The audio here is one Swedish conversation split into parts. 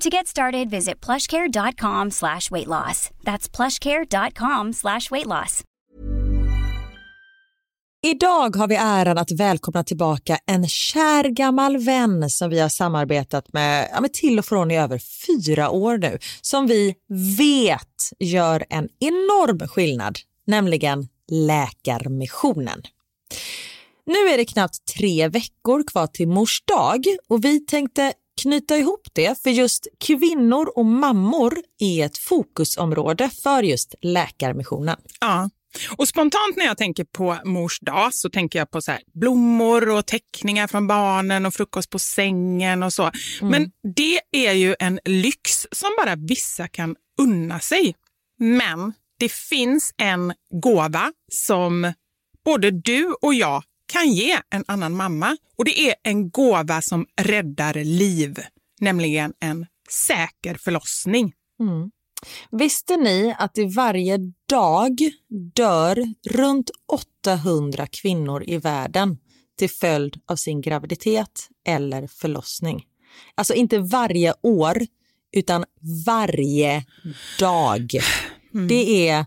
To get started, visit plushcare.com slash weight loss. That's plushcare.com slash weight loss. Idag har vi äran att välkomna tillbaka en kär gammal vän som vi har samarbetat med, ja, med till och från i över fyra år nu, som vi vet gör en enorm skillnad, nämligen Läkarmissionen. Nu är det knappt tre veckor kvar till mors dag och vi tänkte knyta ihop det för just kvinnor och mammor är ett fokusområde för just Läkarmissionen. Ja, och spontant när jag tänker på mors dag så tänker jag på så blommor och teckningar från barnen och frukost på sängen och så. Mm. Men det är ju en lyx som bara vissa kan unna sig. Men det finns en gåva som både du och jag kan ge en annan mamma. Och det är en gåva som räddar liv, nämligen en säker förlossning. Mm. Visste ni att det varje dag dör runt 800 kvinnor i världen till följd av sin graviditet eller förlossning? Alltså inte varje år, utan varje dag. Mm. Det är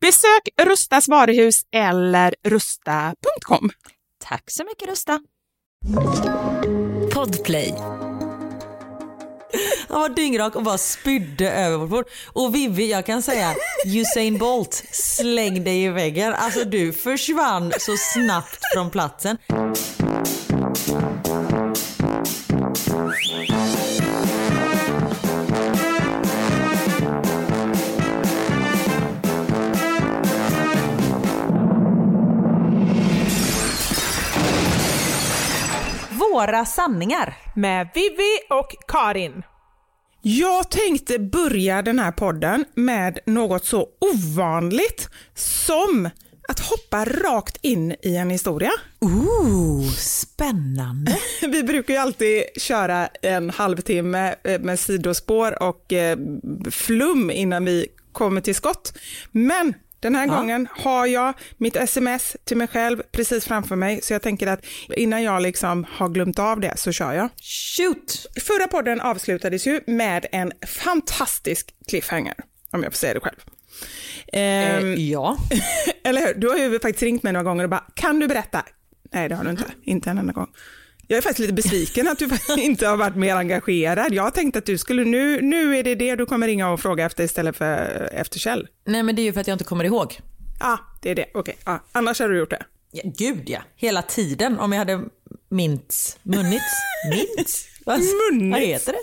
Besök Rustas varuhus eller rusta.com. Tack så mycket Rusta. Podplay. Han var dyngrak och bara spydde över vårt bord. Och Vivi, jag kan säga Usain Bolt, släng dig i väggen. Alltså du försvann så snabbt från platsen. Våra sanningar. med Vivi och Karin. Jag tänkte börja den här podden med något så ovanligt som att hoppa rakt in i en historia. Ooh, spännande. Vi brukar ju alltid köra en halvtimme eh, med sidospår och eh, flum innan vi kommer till skott. Men den här gången har jag mitt sms till mig själv precis framför mig, så jag tänker att innan jag liksom har glömt av det så kör jag. Shoot! Förra podden avslutades ju med en fantastisk cliffhanger, om jag får säga det själv. Ehm, Eh, ja. eller hur? Du har ju faktiskt ringt mig några gånger och bara, kan du berätta? Nej, det har du inte. Inte en enda gång. Jag är faktiskt lite besviken att du inte har varit mer engagerad. Jag har tänkt att du skulle, nu, nu är det det du kommer ringa och fråga efter istället för efter Kjell. Nej men det är ju för att jag inte kommer ihåg. Ja, ah, det är det. Okej, ah, annars har du gjort det. Ja, gud ja, hela tiden om jag hade mints, munnits, mints? Vad, Munnits? vad heter det?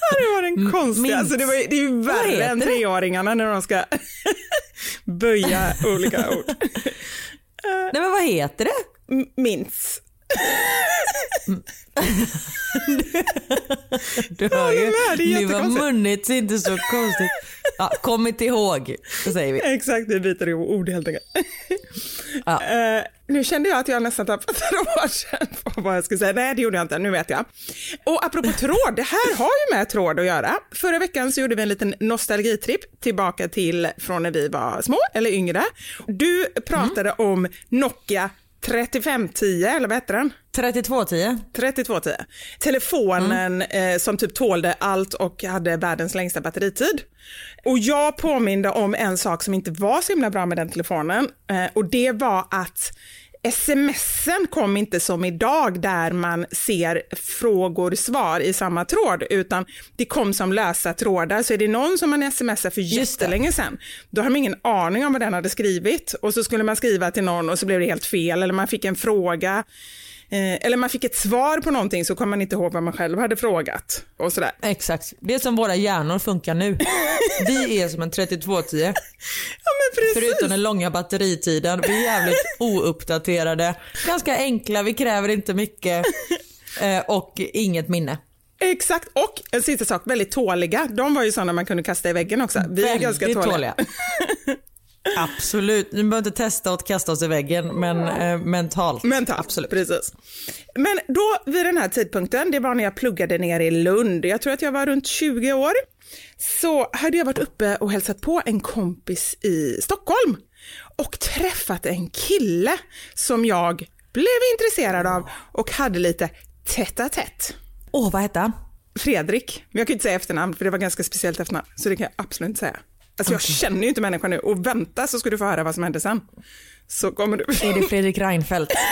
Ja, det var den konstiga. Alltså, det, var, det är ju värre än treåringarna när de ska böja olika ord. Nej men vad heter det? Minns. Du hör ju, med, det är nu var munnits inte så konstigt. Ja, kommit ihåg, så säger vi. Exakt, vi byter ihop ord helt enkelt. Ja. Eh, nu kände jag att jag nästan tappat råden på vad jag skulle säga. Nej, det gjorde jag inte. Nu vet jag. Och apropå tråd, det här har ju med tråd att göra. Förra veckan så gjorde vi en liten nostalgitripp tillbaka till från när vi var små eller yngre. Du pratade om Nokia 3510, eller vad hette den? 3210. 3210. Telefonen eh, som typ tålde allt och hade världens längsta batteritid. Och jag påminde om en sak som inte var så himla bra med den telefonen eh, och det var att smsen kom inte som idag där man ser frågor svar i samma tråd utan det kom som lösa trådar. Så är det någon som man smsar för jättelänge sedan, då har man ingen aning om vad den hade skrivit. Och så skulle man skriva till någon och så blev det helt fel eller man fick en fråga eller man fick ett svar på någonting så kom man inte ihåg vad man själv hade frågat och sådär. Exakt, det är som våra hjärnor funkar nu. Vi är som en 3210. Ja men precis. Förutom den långa batteritiden. Vi är jävligt ouppdaterade. Ganska enkla, vi kräver inte mycket eh, och inget minne. Exakt, och en sista sak, väldigt tåliga. De var ju sådana man kunde kasta i väggen också. Vi är Väldigt ganska tåliga. tåliga. Absolut, ni behöver inte testa att kasta oss i väggen men eh, mentalt. Mentalt, Absolut. precis. Men då vid den här tidpunkten, det var när jag pluggade ner i Lund, jag tror att jag var runt 20 år, så hade jag varit uppe och hälsat på en kompis i Stockholm och träffat en kille som jag blev intresserad av och hade lite tätt a tätt. Åh, vad hette han? Fredrik, men jag kan inte säga efternamn för det var ganska speciellt efternamn, så det kan jag absolut inte säga. Alltså jag känner ju inte människan nu och vänta så ska du få höra vad som hände sen. Så kommer du... Är det Fredrik Reinfeldt?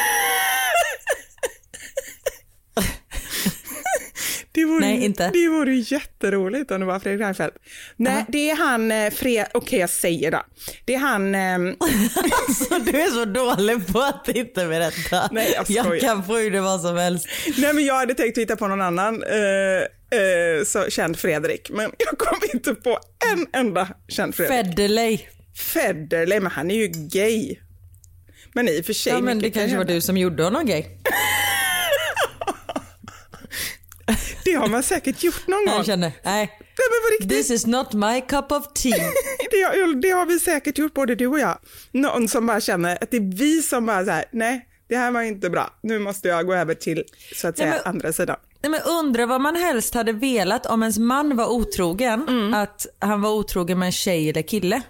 Det vore, Nej, inte. Det vore jätteroligt om det var Fredrik Reinfeldt. Nej, det är han, eh, Fred... Okej, jag säger då. Det är han... ehm, alltså, du är så dålig på att inte berätta. Nej, jag skojar. jag kan få ur det vad som helst. Nej, men jag hade tänkt hitta på någon annan eh, eh, så, känd Fredrik, men jag kom inte på en enda känd Fredrik. Federley. Federley, men han är ju gay. Men i och för sig, Ja men det kanske var du som gjorde honom gay. Det har man säkert gjort någon gång. Jag känner, nej. Nej, men på riktigt. This is not my cup of tea. Det har, det har vi säkert gjort, både du och jag. Någon som bara känner att det är vi som bara så här, nej, det här var inte bra. Nu måste jag gå över till, så att Nej, säga, men- andra sidan. Nej, men undrar vad man helst hade velat om ens man var otrogen. Mm. Att han var otrogen med en tjej eller kille.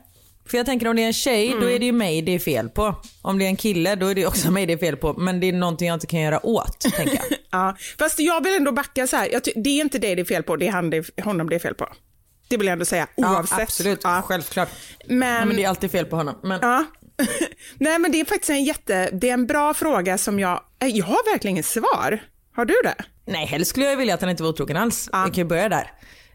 För jag tänker om det är en tjej då Mm. är det ju mig det är fel på. Om det är en kille då är det också mig det är fel på. Men det är någonting jag inte kan göra åt tänker jag. Ja, fast jag vill ändå backa så här. Det är inte det det är fel på, det är han det, honom det är fel på. Det vill jag ändå säga, oavsett. Ja, absolut, Ja. självklart. Men, Ja, men det är alltid fel på honom. Men, ja. Nej, men det är faktiskt en jätte, det är en bra fråga som jag, eh, jag har verkligen inget svar. Har du det? Nej, helst skulle jag vilja att han inte var otrogen alls. Ja. Vi kan ju börja där.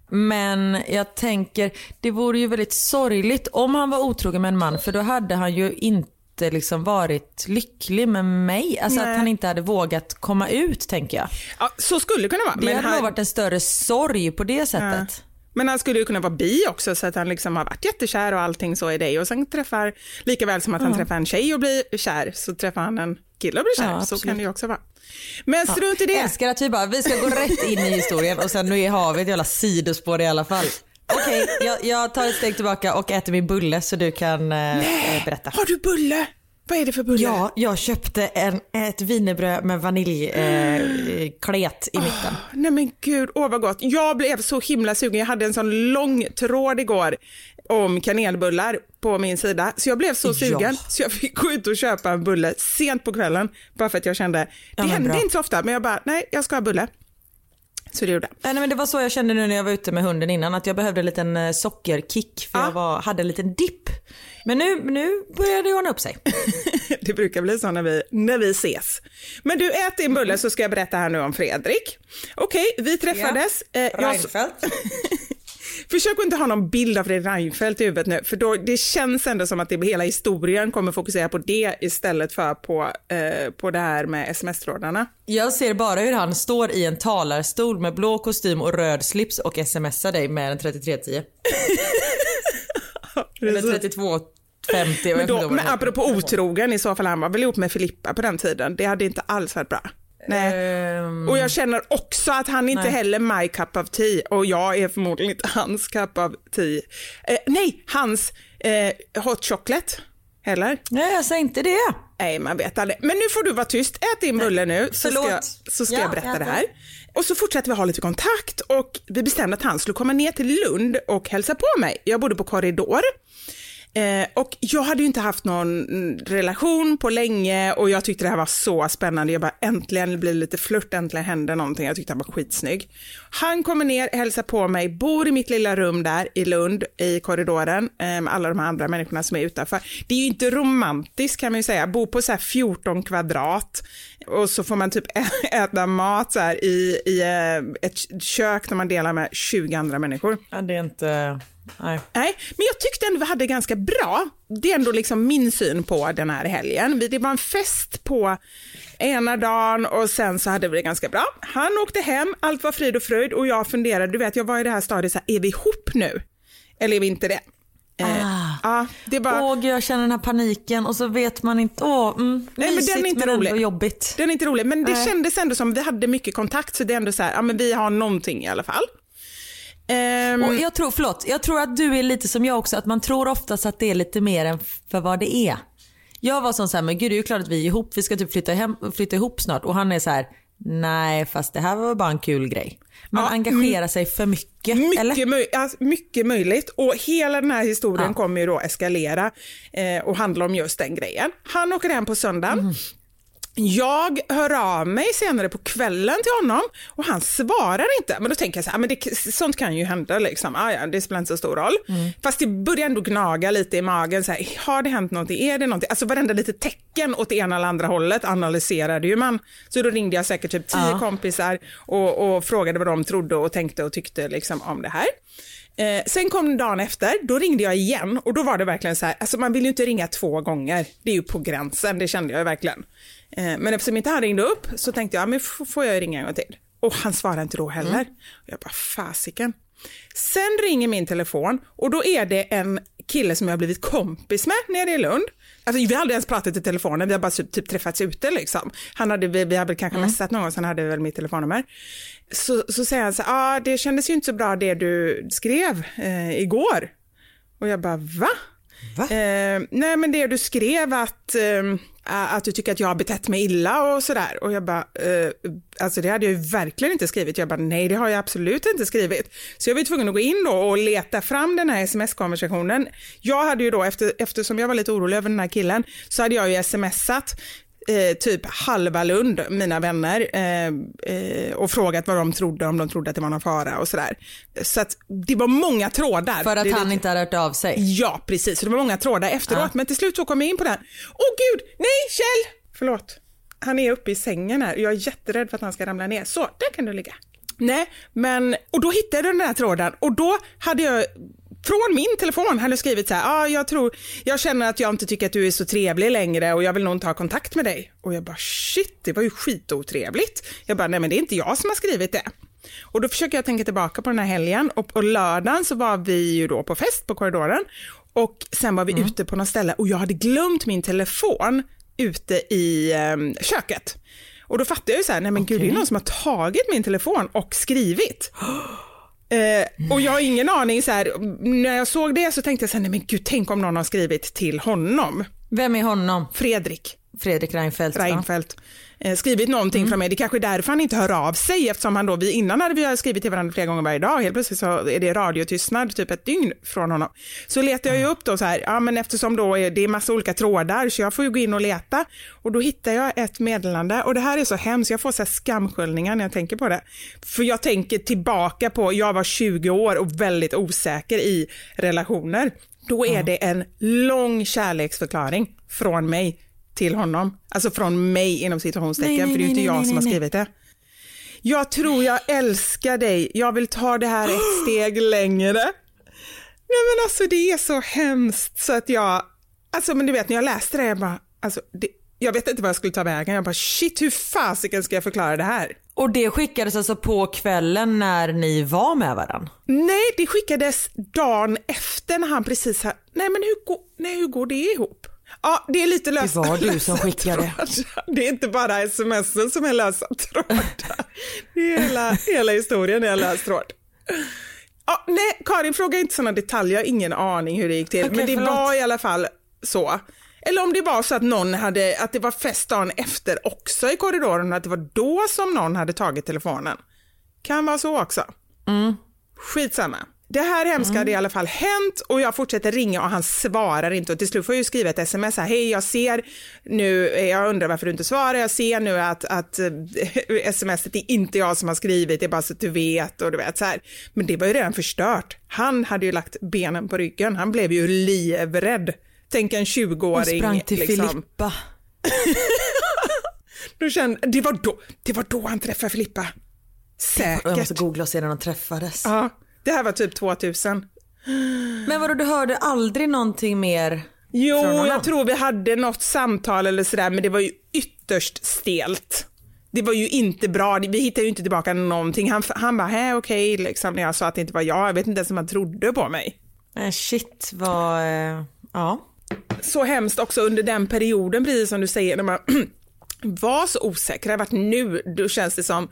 Men jag tänker, det vore ju väldigt sorgligt om han var otrogen med en man för då hade han ju inte liksom varit lycklig med mig. Alltså Nej. att han inte hade vågat komma ut tänker jag. Ja, så skulle det kunna vara. Det men hade han- nog varit en större sorg på det sättet. Men han skulle ju kunna vara bi också så att han liksom har varit jättekär och allting så i dig och sen träffar, lika väl som att han träffar en tjej och blir kär så träffar han en kille och blir kär. Ja, så kan det ju också vara. Men strunt i det. Älskar att vi bara, vi ska gå rätt in i historien och sen nu har vi ett jävla sidospår i alla fall. Okej, jag, jag tar ett steg tillbaka och äter min bulle så du kan eh, berätta. Har du bulle? Vad är det för bulle? Ja, jag köpte en, ett wienerbröd med vaniljklet eh, i mitten. Nej men gud, åh vad gott. Jag blev så himla sugen. Jag hade en sån lång tråd igår om kanelbullar på min sida. Så jag blev så Ja. sugen så jag fick gå ut och köpa en bulle sent på kvällen. Bara för att jag kände, det men hände bra. inte så ofta men jag bara, nej jag ska ha bulle. Så det gjorde jag. Nej, men det var så jag kände nu när jag var ute med hunden innan att jag behövde en liten eh, sockerkick för Ja. jag var, hade en liten dipp. Men nu, nu börjar det ordna upp sig. Det brukar bli så när vi, när vi ses. Men du, ät din bulle så ska jag berätta här nu om Fredrik. Okej, vi träffades. Eh, jag, Reinfeldt. försök att inte ha någon bild av Fredrik Reinfeldt i huvudet nu, för då, det känns ändå som att det, hela historien kommer fokusera på det istället för på, eh, på det här med sms-trådarna. Jag ser bara hur han står i en talarstol med blå kostym och röd slips och smsar dig med en 3310. Eller 3250. jag vet Men, då, men apropå otrogen, i så fall han var väl ihop med Filippa på den tiden. Det hade inte alls varit bra. Ehm, Och jag känner också att han inte Nej. heller my cup of tea och jag är förmodligen inte hans cup of tea. Eh, nej, hans eh, hot chocolate. Heller? Nej, jag säger inte det. Nej, man vet aldrig. Men nu får du vara tyst. Ät din bulle nu så ska, jag, så ska Ja, jag berätta jag det här. Och så fortsatte vi ha lite kontakt och vi bestämde att han skulle komma ner till Lund och hälsa på mig. Jag bodde på korridor. Eh, och jag hade ju inte haft någon relation på länge och jag tyckte det här var så spännande. Jag bara äntligen blir det lite flört, äntligen händer någonting. Jag tyckte han var skitsnygg. Han kommer ner, hälsar på mig, bor i mitt lilla rum där i Lund i korridoren eh, med alla de här andra människorna som är utanför. Det är ju inte romantiskt kan man ju säga, bo på så här 14 kvadrat och så får man typ äta mat så här i, i eh, ett kök där man delar med 20 andra människor. Ja, det är inte, Nej. Nej, men jag tyckte ändå vi hade ganska bra. Det är ändå liksom min syn på den här helgen. Det var en fest på ena dagen och sen så hade vi det ganska bra. Han åkte hem, allt var frid och fröjd och jag funderade, du vet jag var i det här stadiet så här, är vi ihop nu? Eller är vi inte det? Eh, Ah. ja, det var, Åh, jag känner den här paniken och så vet man inte. Åh, mm, men den är mysigt, inte men rolig. ändå jobbigt. Den är inte rolig, men det Nej. kändes ändå som vi hade mycket kontakt så det är ändå så här, ja men vi har någonting i alla fall. Ehm, Och jag tror, förlåt, jag tror att du är lite som jag också, att man tror oftast att det är lite mer än för vad det är. Jag var sån så här, men gud det är ju klart att vi är ihop, vi ska typ flytta, hem, flytta ihop snart och han är så här, nej fast det här var bara en kul grej. Man Ja, engagerar sig för mycket, Mycket, eller? möj- alltså, mycket möjligt och hela den här historien Ja. kommer ju då eskalera eh, och handla om just den grejen. Han åker hem på söndagen. Mm. Jag hör av mig senare på kvällen till honom och han svarar inte. Men då tänker jag så här, ah, men det, sånt kan ju hända liksom. Ah, ja, det spelar inte så stor roll. Mm. Fast det börjar ändå gnaga lite i magen. Så här, har det hänt någonting? Är det någonting? Alltså varenda litet tecken åt det ena eller andra hållet analyserade ju man. Så då ringde jag säkert typ tio Ja. kompisar och, och frågade vad de trodde och tänkte och tyckte liksom om det här. Eh, sen kom dagen efter, då ringde jag igen och då var det verkligen så här, alltså man vill ju inte ringa två gånger, det är ju på gränsen, det kände jag verkligen. Eh, men eftersom inte han ringde upp så tänkte jag, ja, men får jag ringa en gång till? Och han svarade inte då heller. Och jag bara, fasiken. Sen ringer min telefon och då är det en kille som jag har blivit kompis med nere i Lund. Alltså, vi har aldrig ens pratat i telefonen, vi har bara typ, träffats ute liksom. Han hade, vi, vi hade kanske messat någon gång, så han hade väl mitt telefonnummer. Så, så säger han så här, ah, det kändes ju inte så bra det du skrev eh, igår. Och jag bara, va? Va? Eh, nej men det du skrev att, eh, Eh, att du tycker att jag har betett mig illa och sådär. Och jag bara, eh, alltså det hade jag ju verkligen inte skrivit. Jag bara, nej det har jag absolut inte skrivit. Så jag var tvungen att gå in då och leta fram den här sms-konversationen. Jag hade ju då, efter, eftersom jag var lite orolig över den här killen, så hade jag ju smsat eh, typ halva Lund, mina vänner, eh, eh, och frågat vad de trodde, om de trodde att det var någon fara och sådär. Så att det var många trådar. För att Det han lite- inte hade hört av sig. Ja, precis. Så det var många trådar efteråt. Ja. Men till slut så kom jag in på den. Åh gud, nej Kjell! Förlåt. Han är uppe i sängen här. Jag är jätterädd för att han ska ramla ner. Så, där kan du ligga. Nej, men och då hittade jag den här tråden och då hade jag från min telefon hade skrivit så här, ah, jag tror, jag känner att jag inte tycker att du är så trevlig längre och jag vill nog inte ha kontakt med dig. Och jag bara shit, det var ju skitotrevligt. Jag bara, nej men det är inte jag som har skrivit det. Och då försöker jag tänka tillbaka på den här helgen och på lördagen så var vi ju då på fest på korridoren och sen var vi ute på något ställe och jag hade glömt min telefon ute i eh, köket. Och då fattade jag ju så här, nej men gud det är någon som har tagit min telefon och skrivit. Eh, och jag har ingen aning, så här, när jag såg det så tänkte jag så här, nej men gud tänk om någon har skrivit till honom. Vem är honom? Fredrik Fredrik Reinfeldt. Reinfeldt. Eh, skrivit någonting Mm. från mig. Det kanske är därför han inte hör av sig eftersom han då, vi, innan hade vi skrivit till varandra flera gånger varje dag. Helt plötsligt så är det radiotystnad typ ett dygn från honom. Så letar jag ju upp då så här, ja men eftersom då är det är massa olika trådar så jag får ju gå in och leta och då hittar jag ett meddelande och det här är så hemskt, jag får så här skamsköljningar när jag tänker på det. För jag tänker tillbaka på, jag var 20 år och väldigt osäker i relationer. Då är det en lång kärleksförklaring från mig till honom. Alltså från mig inom citationstecken, Nej, för det är ju inte nej, jag nej, som har skrivit det. Jag tror jag älskar dig, jag vill ta det här ett steg längre. Nej men alltså det är så hemskt så att jag, alltså men du vet när jag läste det, jag bara, alltså det, jag vet inte vad jag skulle ta vägen, jag bara shit hur fasiken ska jag förklara det här? Och det skickades alltså på kvällen när ni var med varandra? Nej, det skickades dagen efter när han precis har, nej men hur går, nej, hur går det ihop? Ja, det är lite lösa Det var du som skickade. trådar. Det är inte bara sms som är lösa trådar. Det är hela, hela historien är en lös tråd. Ja, nej, Karin fråga inte sådana detaljer, jag har ingen aning hur det gick till. Okej, men det förlåt. var i alla fall så. Eller om det var så att någon hade, att det var fest dagen efter också i korridoren, att det var då som någon hade tagit telefonen. Kan vara så också. Skitsamma. Det här hemska hade i alla fall hänt och jag fortsätter ringa och han svarar inte och till slut får jag ju skriva ett sms här, hej jag ser nu, jag undrar varför du inte svarar, jag ser nu att, att eh, smset är inte jag som har skrivit, det är bara så att du vet och du vet så här. Men det var ju redan förstört. Han hade ju lagt benen på ryggen, han blev ju livrädd. Tänk en Och 20-åring. sprang till liksom. Filippa. Då kände, det, var då, det var då han träffade Filippa. Och jag måste Säkert. googla och se när de träffades. Ja, det här var typ 2000. Men vadå, du hörde aldrig någonting mer? Jo, jag tror vi hade något samtal eller sådär, men det var ju ytterst stelt. Det var ju inte bra, vi hittade ju inte tillbaka någonting. Han, han bara, hej okej, liksom, när jag sa att det inte var jag. Jag vet inte ens om han trodde på mig. Nej shit vad, eh, ja. Så hemskt också under den perioden, precis som du säger, när man var så osäker. Det har varit nu, då känns det som,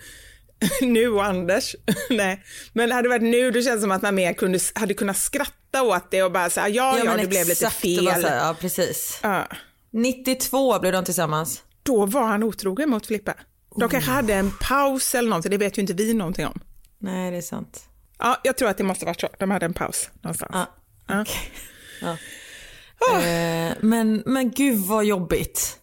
nu och Anders, nej, men hade det varit nu, då känns det som att man mer kunde, hade kunnat skratta åt det och bara säga, ja, ja, men det blev lite fel. här, ja precis. Ja. 92 blev de tillsammans. Då var han otrogen mot Filippa. De kanske hade en paus eller någonting, det vet ju inte vi någonting om. Nej det är sant. Ja, jag tror att det måste varit så. De hade en paus någonstans. Ja, Ja. Eh, men, men gud vad jobbigt.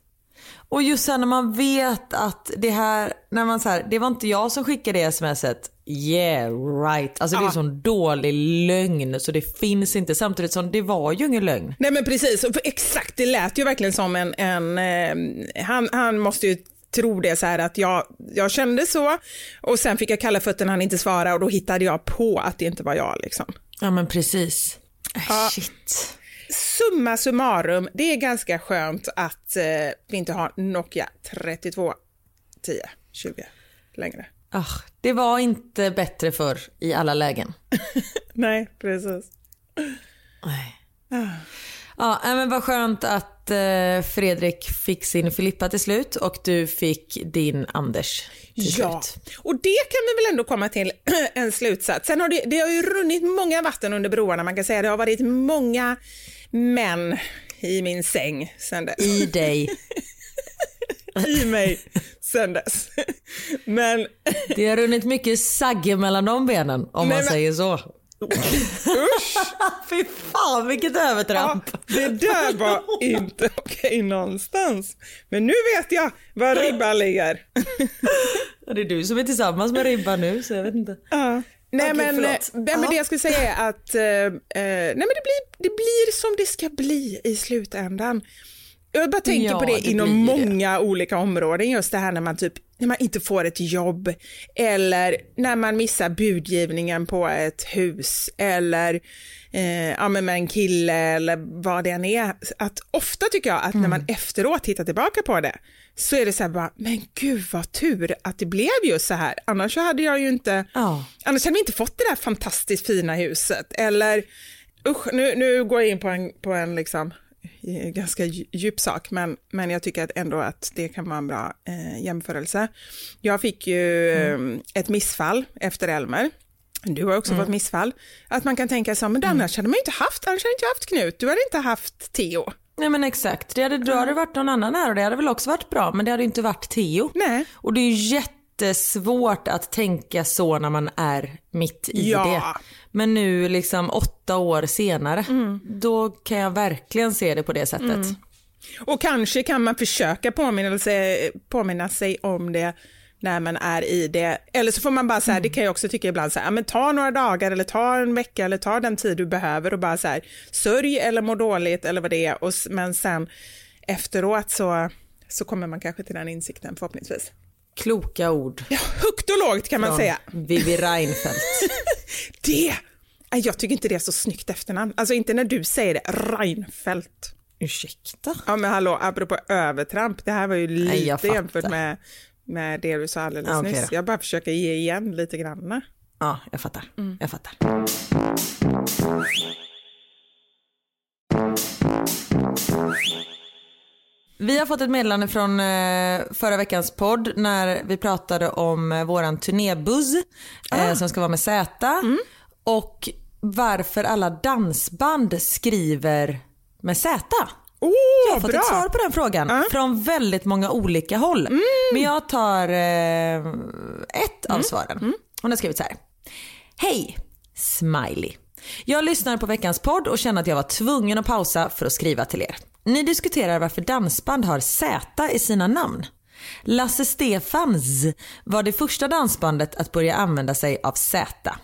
Och just sen när man vet att det här, när man så här, det var inte jag som skickade det smset. Yeah right. Alltså det är en sån dålig lögn så det finns inte. Samtidigt som det var ju ingen lögn. Nej men precis, exakt det lät ju verkligen som en, en eh, han, han måste ju tro det så här att jag, jag kände så och sen fick jag kalla fötter när han inte svarade och då hittade jag på att det inte var jag liksom. Ja men precis. Ja. Shit. Summa summarum, det är ganska skönt att eh, vi inte har Nokia 32 10 20 längre. Ah, det var inte bättre för i alla lägen. Nej, precis. Ja, nej, men vad skönt att eh, Fredrik fick sin Filippa till slut och du fick din Anders till Ja, slut. och det kan vi väl ändå komma till en slutsats. Sen har det, det har ju runnit många vatten under broarna, man kan säga det har varit många män i min säng sen dess. I dig. I mig sen dess. Men Det har runnit mycket sagge mellan de benen om Nej, man men- säger så. usch, Fy fan vilket ja, övertramp. det där var inte okej någonstans. Men nu vet jag var ribban ligger. Det är du som är tillsammans med Ribban nu så jag vet inte. Ja. Nej, Okej, men, förlåt. nej, men det jag skulle säga är att eh, eh, nej, men det, blir, det blir som det ska bli i slutändan. Jag bara tänker Ja, på det, det inom blir det. många olika områden, just det här när man, typ, när man inte får ett jobb eller när man missar budgivningen på ett hus eller eh, ja, med en kille eller vad det än är. Att ofta tycker jag att när man efteråt tittar tillbaka på det så är det så här bara, men gud vad tur att det blev just så här. Annars hade jag ju inte, Ja. annars hade vi inte fått det där fantastiskt fina huset. Eller, usch, nu, nu går jag in på en, på en liksom, eh, ganska dju- djup sak, men, men jag tycker att ändå att det kan vara en bra eh, jämförelse. Jag fick ju eh, ett missfall efter Elmer. Du har också fått missfall. Att man kan tänka så, men annars hade man ju inte haft, annars hade inte haft Knut, du hade inte haft Theo. Nej men exakt, det hade, då hade det varit någon annan här och det hade väl också varit bra men det hade inte varit Theo. Nej. Och det är ju jättesvårt att tänka så när man är mitt i Ja. det. Men nu liksom åtta år senare, Mm. då kan jag verkligen se det på det sättet. Och kanske kan man försöka påminna sig, påminna sig om det när man är i det. Eller så får man bara så här, det kan jag också tycka ibland, så här, ja, men ta några dagar eller ta en vecka eller ta den tid du behöver och bara så här, sörj eller må dåligt eller vad det är. Och, men sen efteråt så, så kommer man kanske till den insikten förhoppningsvis. Kloka ord Ja, högt och lågt kan man från säga. Vivi Reinfeldt. Det! Jag tycker inte det är så snyggt efternamn. Alltså inte när du säger det, Reinfeldt. Ursäkta? Ja men hallå, apropå övertramp, det här var ju lite Nej, jämfört med, med det du sa alldeles okej nyss. då. Jag bara försöker ge igen lite grann. Ja, jag fattar. Mm. Jag fattar. Vi har fått ett meddelande från eh, förra veckans podd när vi pratade om eh, våran turnébuzz eh, som ska vara med Z. Och varför alla dansband skriver med Z. Åh, Jag har fått bra! ett svar på den frågan från väldigt många olika håll. Men jag tar eh, ett av svaren. Hon har skrivit så här. Hej, smiley. Jag lyssnar på veckans podd och känner att jag var tvungen att pausa för att skriva till er. Ni diskuterar varför dansband har Z i sina namn. Lasse Stefans var det första dansbandet att börja använda sig av Z.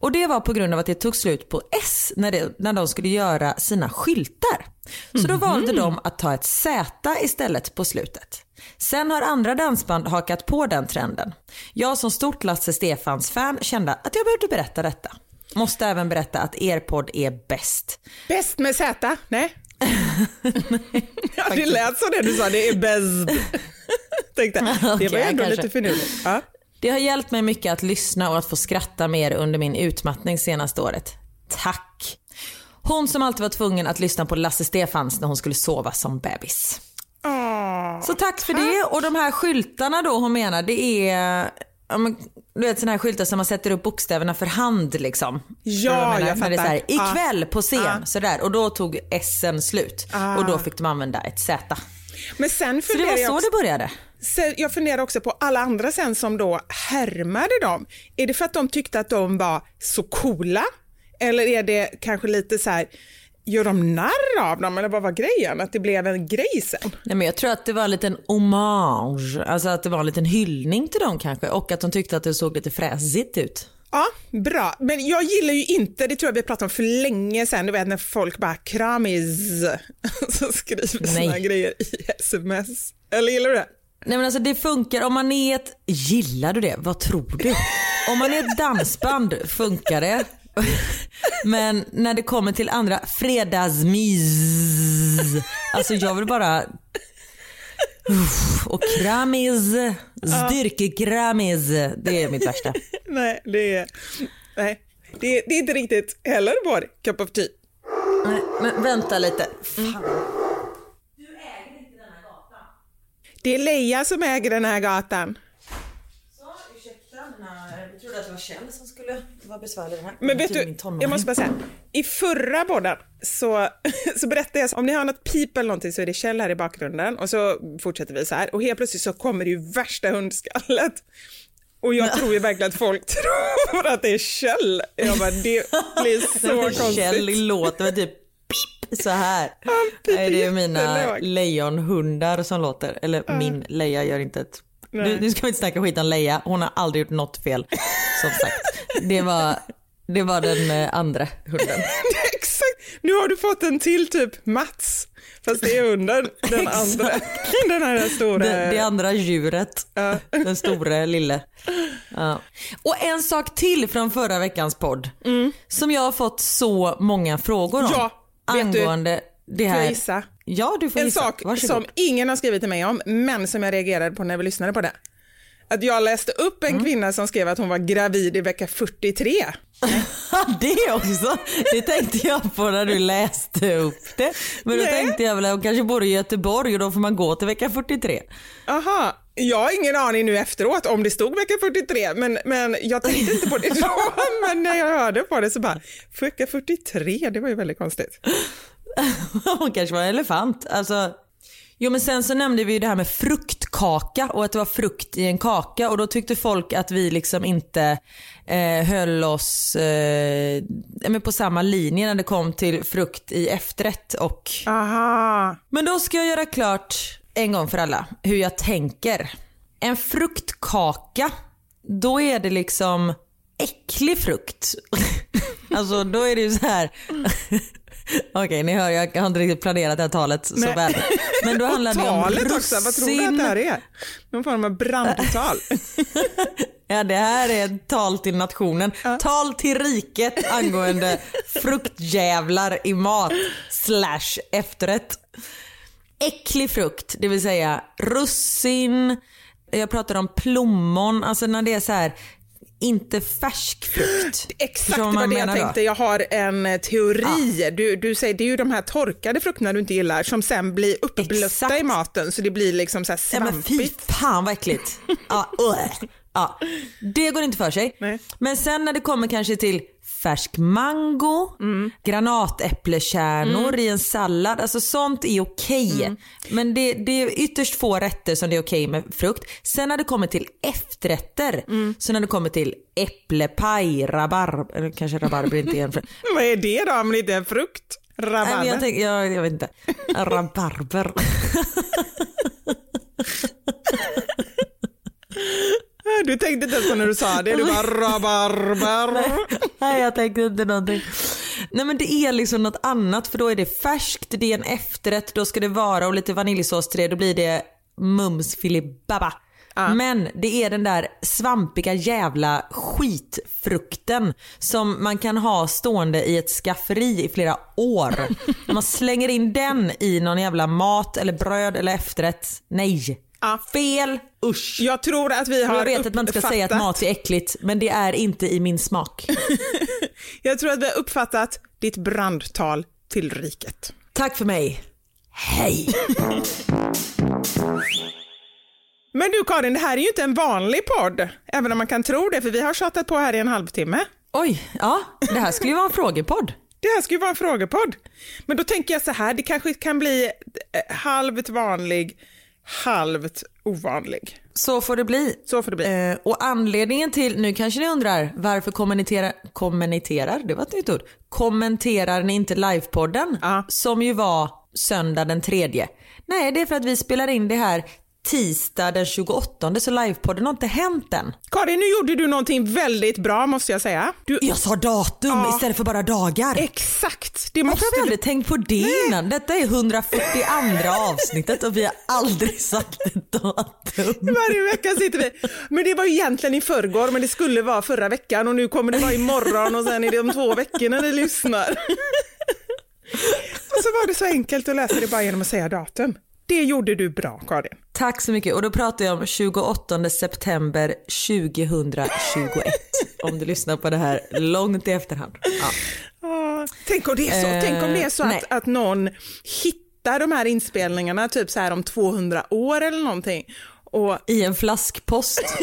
Och det var på grund av att det tog slut på S när, det, när de skulle göra sina skyltar. Så då valde de att ta ett Z istället på slutet. Sen har andra dansband hakat på den trenden. Jag som stort Lasse Stefans fan kände att jag behövde berätta detta. Måste även berätta att er podd är bäst. Bäst med Z? Nej. ja, det lät som det du sa, det är bäst. Tänkte, det var ändå kanske. lite finurligt. Ja. Det har hjälpt mig mycket att lyssna och att få skratta mer under min utmattning senaste året. Tack! Hon som alltid var tvungen att lyssna på Lasse Stefans när hon skulle sova som bebis. Så tack för det. Och de här skyltarna då hon menar det är du vet sådana här skyltar som man sätter upp bokstäverna för hand liksom. Ja, du vad jag När det är så här, fattar. ikväll på scen Ja. sådär och då tog S slut och då fick de använda ett Z. Men sen Så det var jag så också, det började. Jag funderar också på alla andra sen som då härmade dem. Är det för att de tyckte att de var så coola? Eller är det kanske lite så här, gör de narr av dem eller vad var grejen? Att det blev en grej sen? Nej, men jag tror att det var en liten hommage, alltså att det var en liten hyllning till dem kanske och att de tyckte att det såg lite fräsigt ut. Ja, bra. Men jag gillar ju inte, det tror jag vi pratade om för länge sedan, du vet när folk bara kramis, så skriver såna Nej. grejer i sms. Eller gillar du det? Nej men alltså det funkar om man är ett, gillar du det? Vad tror du? Om man är ett dansband funkar det. Men när det kommer till andra fredagsmys, alltså jag vill bara Uff, och kramis, styrkekramis, det är mitt värsta. Nej, det är, nej, det, det är inte riktigt heller vår cup of tea. Nej, men vänta lite. Det är Leia som äger den här gatan. Jag trodde att det var Kjell som skulle vara besvärlig den här. Men vet du, jag måste bara säga, i förra podden så, så berättade jag, om ni har något pip eller någonting så är det Kjell här i bakgrunden och så fortsätter vi så här och helt plötsligt så kommer det ju värsta hundskallet. Och jag tror ju verkligen att folk tror att det är Kjell. Jag bara, det blir så konstigt. Kjell låter typ så här. Nej, det är mina lejonhundar som låter. Eller min Leia gör inte ett... Nu, nu ska vi inte snacka skit om Leia. Hon har aldrig gjort något fel. Som sagt. Det var, det var den eh, andra hunden. Exakt, nu har du fått en till typ Mats. Fast det är under den andra, den här stora. Det, det andra djuret. Den stora lille. Ja. Och en sak till från förra veckans podd. Som jag har fått så många frågor om. Ja, vet du, angående det Får här. jag gissa? Ja, du får En gissa. sak Varsågod. som ingen har skrivit till mig om, men som jag reagerade på när vi lyssnade på det. Att jag läste upp Mm. en kvinna som skrev att hon var gravid i vecka 43. det också. Det tänkte jag på när du läste upp det. Men då Nej. tänkte jag väl att hon kanske bor i Göteborg och då får man gå till vecka 43. Aha, jag har ingen aning nu efteråt om det stod vecka 43, men, men jag tänkte inte på det då. Men när jag hörde på det så bara, vecka 43, det var ju väldigt konstigt. Hon kanske var en elefant. Alltså, jo men sen så nämnde vi ju det här med fruktkaka och att det var frukt i en kaka och då tyckte folk att vi liksom inte eh, höll oss eh, på samma linje när det kom till frukt i efterrätt och Aha, Men då ska jag göra klart en gång för alla hur jag tänker. En fruktkaka, då är det liksom äcklig frukt. alltså då är det ju så här. Okej ni hör jag har inte riktigt planerat det här talet så Nej. väl. Men då handlar det om talet också, vad tror du att det här är? Någon form av brandtal? Ja det här är ett tal till nationen. Tal till riket angående fruktjävlar i mat slash efterrätt. Äcklig frukt, det vill säga russin, jag pratar om plommon, alltså när det är så här inte färsk frukt. Exakt det vad var det jag menar då? tänkte. Jag har en eh, teori. Du, du säger, det är ju de här torkade frukterna du inte gillar som sen blir uppblötta i maten så det blir liksom så här Ja, men fy svampigt. fan vad äckligt. Ja, uh. ja, det går inte för sig. Nej. Men sen när det kommer kanske till färsk mango, Mm. granatäpplekärnor i en sallad, alltså sånt är okej. Mm. Men det, det är ytterst få rätter som det är okej med frukt. Sen när det kommer till efterrätter, Mm. så när det kommer till äpplepaj, rabarber, kanske rabarber inte är en frukt. Vad är det då om det inte är frukt? Nej, men Rabarber? jag, tänk, jag, jag vet inte. Rabarber. Du tänkte inte ens på när du sa det, du bara rabarber. Nej jag tänkte inte någonting. Nej men det är liksom något annat för då är det färskt, det är en efterrätt, då ska det vara och lite vaniljsås till det, då blir det mums filibabba. Men det är den där svampiga jävla skitfrukten som man kan ha stående i ett skafferi i flera år. man slänger in den i någon jävla mat eller bröd eller efterrätt. Nej. Ja. Fel. Usch. Jag tror att vi har Jag vet att man inte ska säga att mat är äckligt men det är inte i min smak. Jag tror att vi har uppfattat ditt brandtal till riket. Tack för mig. Hej. Men du Karin, det här är ju inte en vanlig podd, även om man kan tro det, för vi har tjatat på här i en halvtimme. Oj, ja det här skulle ju vara en frågepodd. Det här ska ju vara en frågepodd. Men då tänker jag så här, det kanske kan bli eh, halvt vanlig, halvt ovanlig. Så får det bli. Så får det bli. Eh, och anledningen till, nu kanske ni undrar varför kommenterar, kommenterar, det var ett nytt ord, kommenterar ni inte livepodden Ja. som ju var söndag den tredje. Nej det är för att vi spelar in det här tisdag den 28 så livepodden har inte hänt än. Karin, nu gjorde du någonting väldigt bra måste jag säga. Du, Jag sa datum Ja. istället för bara dagar. Exakt, det Varför måste har vi du... aldrig tänkt på det innan? Detta är 142 avsnittet och vi har aldrig sagt ett datum. Varje vecka sitter vi. Men det var ju egentligen i förrgår, men det skulle vara förra veckan och nu kommer det vara imorgon och sen är det om två veckor när ni lyssnar. Och så var det så enkelt att läsa det bara genom att säga datum. Det gjorde du bra, Karin. Tack så mycket och då pratar jag om 28 september 2021 om du lyssnar på det här långt i efterhand. Ja. Ah, tänk om det är så, Eh, tänk om det är så nej. att, att någon hittar de här inspelningarna typ så här om 200 år eller någonting. Och I en flaskpost.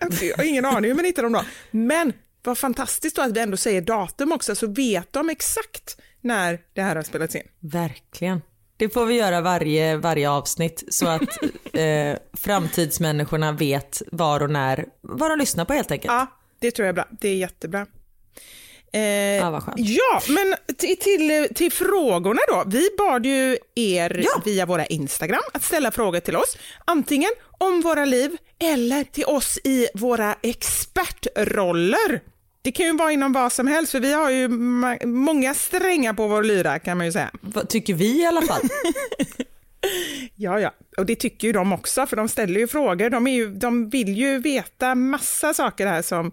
jag, jag har ingen aning hur man hittar dem då. Men vad fantastiskt då att vi ändå säger datum också så vet de exakt när det här har spelats in. Verkligen. Det får vi göra varje, varje avsnitt så att eh, framtidsmänniskorna vet var och när, vad de lyssnar på helt enkelt. Ja, det tror jag är bra. Det är jättebra. Eh, Ja, ja, men till, till, till frågorna då. Vi bad ju er Ja. via våra Instagram att ställa frågor till oss. Antingen om våra liv eller till oss i våra expertroller. Det kan ju vara inom vad som helst, för vi har ju många strängar på vår lyra kan man ju säga. Tycker vi i alla fall. Ja, ja, och det tycker ju de också, för de ställer ju frågor. De, är ju, de vill ju veta massa saker här som,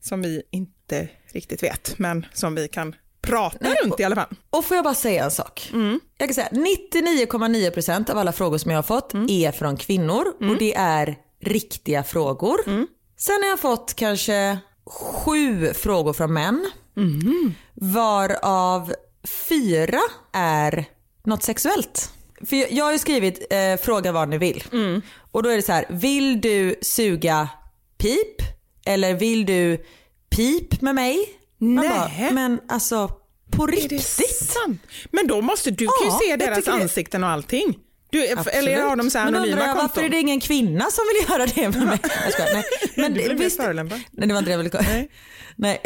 som vi inte riktigt vet, men som vi kan prata runt i alla fall. Och får jag bara säga en sak. Jag kan säga 99,9% av alla frågor som jag har fått är från kvinnor och det är riktiga frågor. Sen har jag fått kanske sju frågor från män. Varav fyra är något sexuellt. För jag, jag har ju skrivit eh, fråga vad ni vill. Och då är det så här, vill du suga pip? Eller vill du pip med mig? Nej. men alltså på riktigt? Men då måste du kan Ja, ju se deras ansikten och allting. Du, Absolut. eller har de så Men anonyma undrar jag, konton? varför är det ingen kvinna som vill göra det med mig? Jag skojar, nej. Men Du blev visst, förolämpad. nej det var inte det jag ville. Nej. Nej,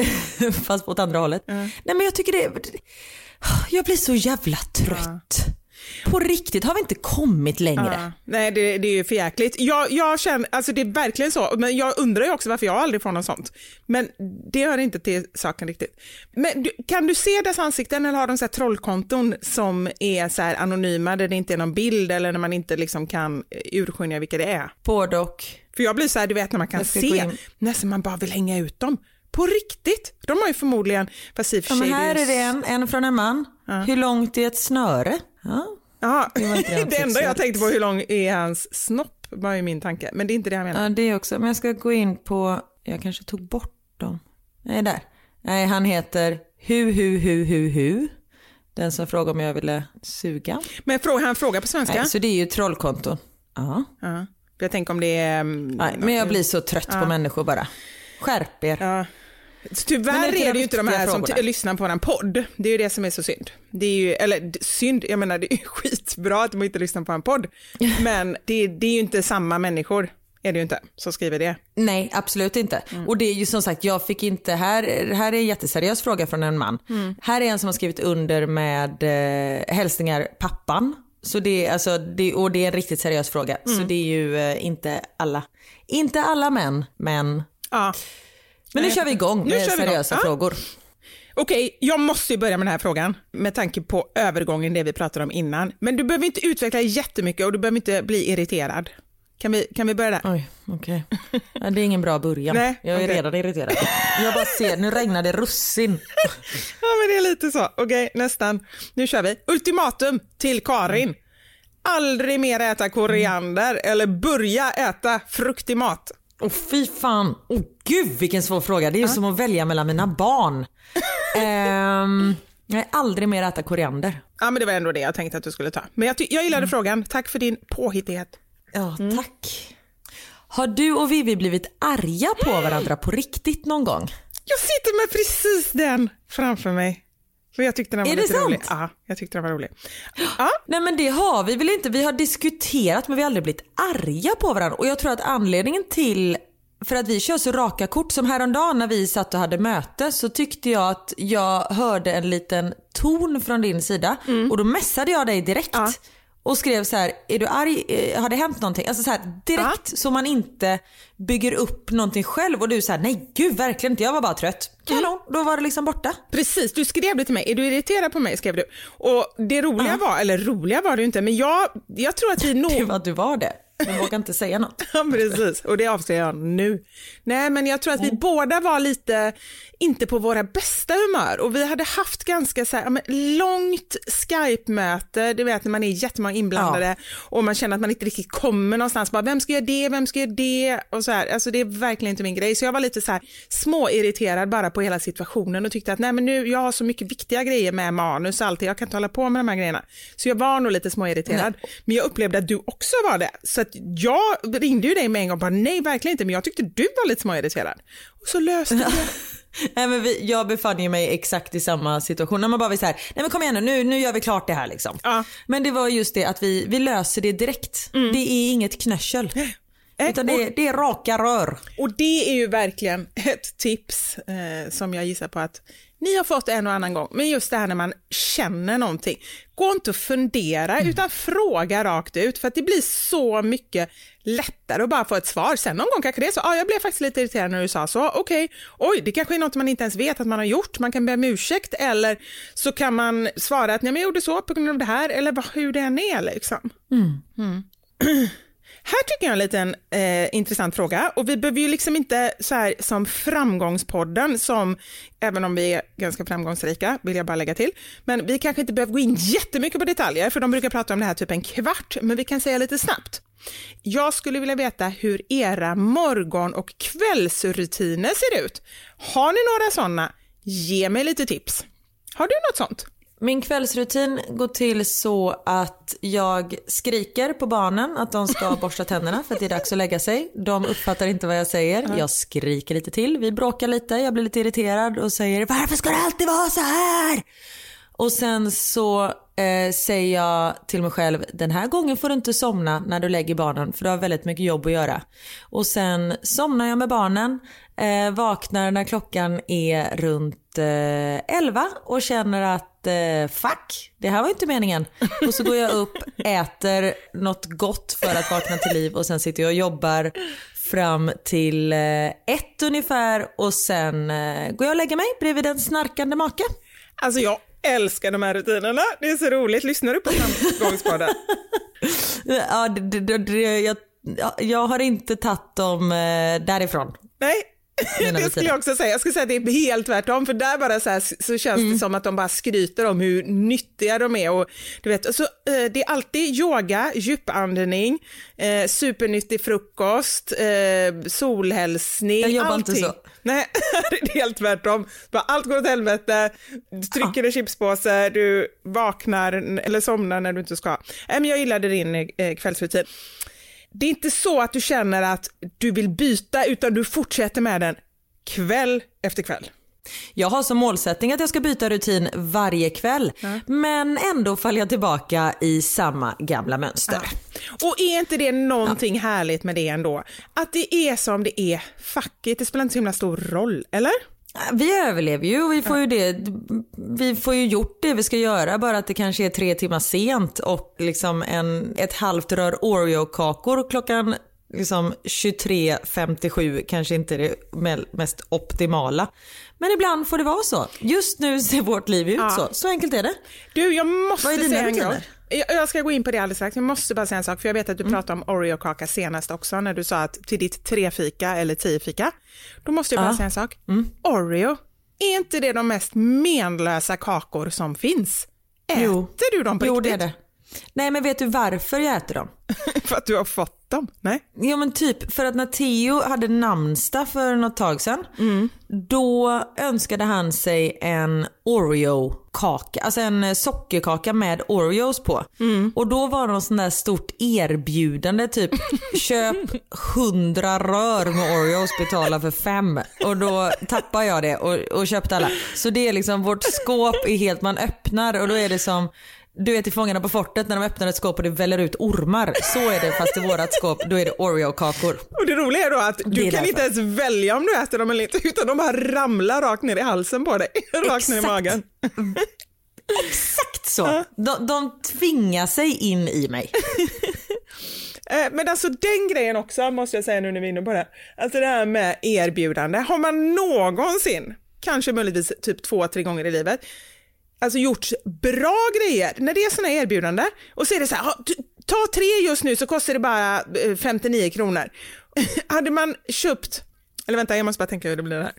fast åt andra hållet. Nej men jag tycker det, jag blir så jävla trött. På riktigt, har vi inte kommit längre? Ja, nej, det, det är ju för jäkligt. Jag, jag känner, alltså det är verkligen så, men jag undrar ju också varför jag aldrig får något sånt. Men det hör inte till saken riktigt. Men du, kan du se dess ansikten eller har de så här trollkonton som är så här anonyma där det inte är någon bild eller när man inte liksom kan eh, urskilja vilka det är? Både och. För jag blir så här, du vet när man kan se, nästan man bara vill hänga ut dem. På riktigt. De har ju förmodligen, fast i och för Ja, sig... men här är det en, en från en man. Hur långt är ett snöre? Ja. Ja, Det det enda jag tänkte på hur lång är hans snopp var ju min tanke, men det är inte det jag menar. Ja, det också. Men jag ska gå in på, jag kanske tog bort dem. Nej, där. Nej, han heter Hu Hu Hu Hu Hu. Den som frågade om jag ville suga. Men fråga, han frågar på svenska? Nej, så det är ju trollkonton. Ja. Ja. Jag tänker om det är... mm, Nej, men jag blir så trött på människor bara. Skärp er. Ja. Tyvärr är det ju inte de här som lyssnar på vår podd. Det är ju det som är så synd. Det är ju, eller synd, jag menar det är skitbra att de inte lyssnar på en podd. Men det, det är ju inte samma människor, är det ju inte, som skriver det. Nej, absolut inte. Och det är ju som sagt, jag fick inte, här, här är en jätteseriös fråga från en man. Här är en som har skrivit under med eh, hälsningar pappan. Så det, alltså, det, och det är en riktigt seriös fråga. Så det är ju eh, inte alla, inte alla män, men, Ja. Men nu Nej, kör vi igång nu med kör vi igång. seriösa Ja. frågor. Okej, jag måste ju börja med den här frågan med tanke på övergången, det vi pratade om innan. Men du behöver inte utveckla jättemycket och du behöver inte bli irriterad. Kan vi, kan vi börja där? Oj, okej. Okay. Det är ingen bra början. Nej, jag är okay. redan irriterad. Jag bara ser, nu regnar det russin. ja men det är lite så. Okej, okay, nästan. Nu kör vi. Ultimatum till Karin. Aldrig mer äta koriander mm. eller börja äta fruktimat. Åh fy fan. Oh, gud vilken svår fråga. Det är ju som att välja mellan mina barn. um, nej, aldrig mer äta koriander. Ja men det var ändå det jag tänkte att du skulle ta. Men jag, jag gillade mm. frågan. Tack för din påhittighet. Ja, mm. tack. Har du och Vivi blivit arga på varandra på riktigt någon gång? Jag sitter med precis den framför mig. För jag tyckte den var är lite det rolig. Ja, jag tyckte den var rolig. Ja. Nej men det har vi väl inte. Vi har diskuterat men vi har aldrig blivit arga på varandra. Och jag tror att anledningen till för att vi kör så raka kort. Som häromdagen när vi satt och hade möte så tyckte jag att jag hörde en liten ton från din sida mm. och då messade jag dig direkt. Ja och skrev så här, är du arg, eh, har det hänt någonting? Alltså så här, direkt ja. så man inte bygger upp någonting själv och du säger nej gud verkligen inte, jag var bara trött. Kanon, mm. då var det liksom borta. Precis, du skrev det till mig, är du irriterad på mig skrev du. Och det roliga ja. var, eller roliga var det inte, men jag, jag tror att vi nog... det var du var det. Jag vågar inte säga något. ja, precis. Och det avslöjar jag nu. Nej, men jag tror att vi mm. båda var lite, inte på våra bästa humör och vi hade haft ganska så här, långt Skype-möte, du vet när man är jättemånga inblandade ja. och man känner att man inte riktigt kommer någonstans. Bara, vem ska göra det, vem ska göra det? Och så här. Alltså det är verkligen inte min grej. Så jag var lite så här småirriterad bara på hela situationen och tyckte att nej men nu, jag har så mycket viktiga grejer med manus och allt, jag kan inte hålla på med de här grejerna. Så jag var nog lite småirriterad. Nej. Men jag upplevde att du också var det. Så att jag ringde ju dig med en gång och bara nej verkligen inte, men jag tyckte du var lite småirriterad. Och så löste det. Nej, men vi, jag befann ju mig exakt i samma situation. När man bara vill så här, nej men kom igen nu, nu, nu gör vi klart det här liksom. Ja. Men det var just det att vi, vi löser det direkt. Mm. Det är inget knössel. Eh, Utan det, och, det är raka rör. Och det är ju verkligen ett tips eh, som jag gissar på att ni har fått en och annan gång, men just det här när man känner någonting. Gå inte och fundera, mm. utan fråga rakt ut, för att det blir så mycket lättare att bara få ett svar. Sen någon gång kanske det är så, ja, ah, jag blev faktiskt lite irriterad när du sa så, okej, okay. oj, det kanske är något man inte ens vet att man har gjort, man kan be om ursäkt, eller så kan man svara att nej, men jag gjorde så på grund av det här, eller hur det än är liksom. Mm. Mm. Här tycker jag en liten eh, intressant fråga och vi behöver ju liksom inte så här som framgångspodden som, även om vi är ganska framgångsrika, vill jag bara lägga till, men vi kanske inte behöver gå in jättemycket på detaljer för de brukar prata om det här typ en kvart, men vi kan säga lite snabbt. Jag skulle vilja veta hur era morgon och kvällsrutiner ser ut. Har ni några sådana? Ge mig lite tips. Har du något sånt? Min kvällsrutin går till så att jag skriker på barnen att de ska borsta tänderna för att det är dags att lägga sig. De uppfattar inte vad jag säger. Jag skriker lite till. Vi bråkar lite. Jag blir lite irriterad och säger varför ska det alltid vara så här? Och sen så eh, säger jag till mig själv den här gången får du inte somna när du lägger barnen för du har väldigt mycket jobb att göra. Och sen somnar jag med barnen, eh, vaknar när klockan är runt eh, 11 och känner att eh, fuck, det här var inte meningen. Och så går jag upp, äter något gott för att vakna till liv och sen sitter jag och jobbar fram till eh, ett ungefär och sen eh, går jag och lägger mig bredvid en snarkande make. Alltså jag älskar de här rutinerna. Det är så roligt. Lyssnar du på Framgångspodden? ja, det, det, det, jag, jag har inte tagit dem eh, därifrån. Nej, det skulle jag också säga. Jag skulle säga att det är helt tvärtom, för där bara så, här, så känns mm. det som att de bara skryter om hur nyttiga de är. Och, du vet, så, eh, det är alltid yoga, djupandning, eh, supernyttig frukost, eh, solhälsning, Jag jobbar allting. inte så. Nej, det är helt tvärtom. Bara allt går åt helvete, du trycker ah. en chipspåse, du vaknar eller somnar när du inte ska. Nej, men jag gillade din eh, kvällsrutin det är inte så att du känner att du vill byta utan du fortsätter med den kväll efter kväll. Jag har som målsättning att jag ska byta rutin varje kväll ja. men ändå faller jag tillbaka i samma gamla mönster. Ja. Och är inte det någonting ja. härligt med det ändå? Att det är som det är, fuck it, det spelar inte så himla stor roll, eller? Vi överlever ju och vi får ju, det, vi får ju gjort det vi ska göra bara att det kanske är tre timmar sent och liksom en, ett halvt rör Oreo-kakor klockan liksom 23.57 kanske inte är det me- mest optimala. Men ibland får det vara så. Just nu ser vårt liv ut Ja. så. Så enkelt är det. Du, jag måste Vad är dina säga en rutiner? grej. Jag, ska gå in på det alldeles strax. Jag måste bara säga en sak, för jag vet att du pratade om Oreo-kaka senast också, när du sa att till ditt trefika eller tiofika. Då måste jag bara Ja. säga en sak. Oreo, är inte det de mest menlösa kakor som finns? Äter Jo. du dem på Jo, det riktigt? är det. Nej, men vet du varför jag äter dem? för att du har fått dem? Nej? Jo men typ för att när Theo hade namnsdag för något tag sedan, då önskade han sig en Oreo-kaka, alltså en sockerkaka med Oreos på. Och då var det något sånt där stort erbjudande, typ köp 100 rör med Oreos, betala för fem. Och då tappade jag det och, och köpte alla. Så det är liksom, vårt skåp är helt, man öppnar och då är det som du vet i Fångarna på fortet när de öppnar ett skåp och det väller ut ormar. Så är det fast i vårat skåp, då är det Oreo-kakor. Och det roliga är då att du kan inte ens välja om du äter dem eller inte, utan de bara ramlar rakt ner i halsen på dig, rakt ner i magen. Exakt så. De, de tvingar sig in i mig. Eh, Men alltså den grejen också måste jag säga nu när vi är inne på det. Alltså det här med erbjudande. Har man någonsin, kanske möjligtvis typ två, tre gånger i livet, alltså gjort bra grejer när det är sådana erbjudanden och så är det så här, ta tre just nu så kostar det bara eh, 59 kronor. Hade man köpt, eller vänta jag måste bara tänka hur det blir det här.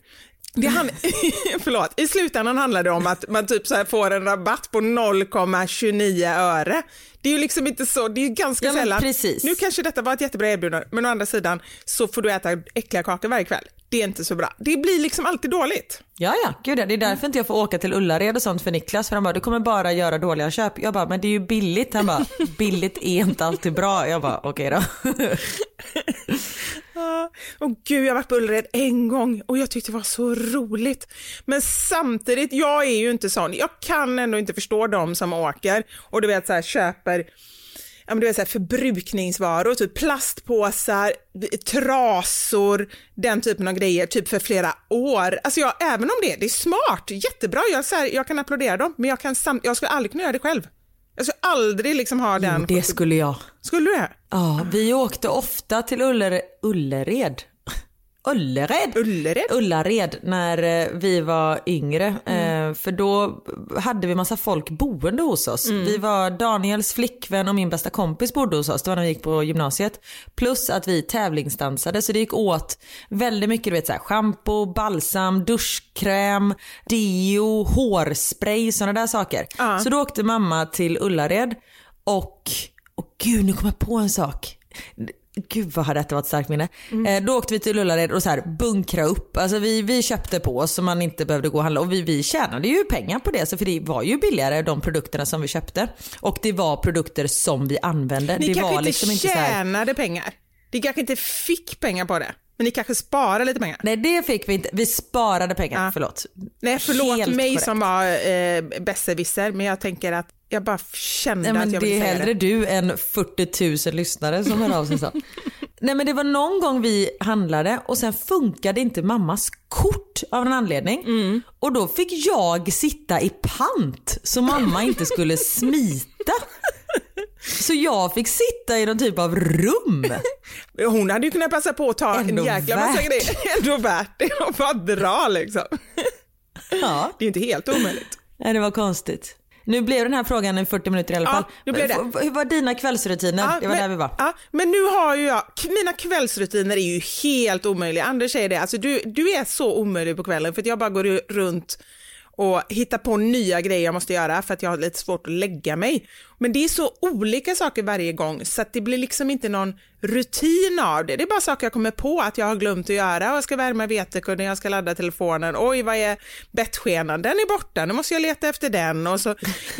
Det han, förlåt, i slutändan handlar det om att man typ så här får en rabatt på 0,29 öre. Det är ju liksom inte så, det är ju ganska Ja, sällan. precis. Nu kanske detta var ett jättebra erbjudande, men å andra sidan så får du äta äckliga kakor varje kväll. Det är inte så bra. Det blir liksom alltid dåligt. Ja, ja, gud ja. Det är därför inte jag får åka till Ullared och sånt för Niklas. För han bara, du kommer bara göra dåliga köp. Jag bara, men det är ju billigt. Han bara, billigt är inte alltid bra. Jag bara, okej då. Ja, Och gud, jag har varit på Ullared en gång och jag tyckte det var så roligt. Men samtidigt, jag är ju inte sån. Jag kan ändå inte förstå de som åker och du vet så här köper ja, men du vet, så här, förbrukningsvaror, typ plastpåsar, trasor, den typen av grejer, typ för flera år. Alltså jag, även om det, det är smart, jättebra, jag, så här, jag kan applådera dem, men jag, kan sam- jag skulle aldrig kunna göra det själv. Jag skulle aldrig liksom ha den. Jo, det skulle jag. Skulle du det? Ja, vi åkte ofta till Uller, Ullered. Ullered? Ullared? Ullared när eh, vi var yngre. Eh, För då hade vi massa folk boende hos oss. Vi var Daniels flickvän och min bästa kompis bodde hos oss. Det var när vi gick på gymnasiet. Plus att vi tävlingsdansade så det gick åt väldigt mycket. Du vet så här, shampoo, balsam, duschkräm, deo, hårspray, sådana där saker. Så då åkte mamma till Ullared och, och gud nu kom jag på en sak. Gud vad hade detta varit ett starkt minne. Eh, då åkte vi till Ullared och så här bunkra upp. Alltså vi, vi köpte på oss så man inte behövde gå och handla. Och vi, vi tjänade ju pengar på det. Så för det var ju billigare de produkterna som vi köpte. Och det var produkter som vi använde. Ni det kanske var inte liksom inte så här, tjänade pengar. Ni kanske inte fick pengar på det, men ni kanske sparade lite pengar. Nej det fick vi inte. Vi sparade pengar. Ja. Förlåt. Nej, förlåt Helt mig korrekt. som var eh, besserwisser, men jag tänker att jag bara kände Nej, att jag det ville är säga hellre det. du än 40 000 lyssnare som hör av sig så. Nej men det var någon gång vi handlade och sen funkade inte mammas kort av en anledning. Och då fick jag sitta i pant så mamma inte skulle smita. Så jag fick sitta i någon typ av rum. Hon hade ju kunnat passa på att ta Ändå en jäkla massa värt. grejer. Ändå värt det och bara dra liksom. Ja, Det är ju inte helt omöjligt. Nej, det var konstigt. Nu blev den här frågan i 40 minuter i alla Ja, fall. nu blev det. Hur var dina kvällsrutiner? Ja, det var men, där vi var. Ja, men nu har ju jag, mina kvällsrutiner är ju helt omöjliga. Anders säger det, alltså du, du är så omöjlig på kvällen för att jag bara går runt och hittar på nya grejer jag måste göra för att jag har lite svårt att lägga mig. Men det är så olika saker varje gång så att det blir liksom inte någon rutin av det. Det är bara saker jag kommer på att jag har glömt att göra. Jag ska värma vetekudden, jag ska ladda telefonen. Oj, vad är bettskenan? Den är borta, nu måste jag leta efter den. Och så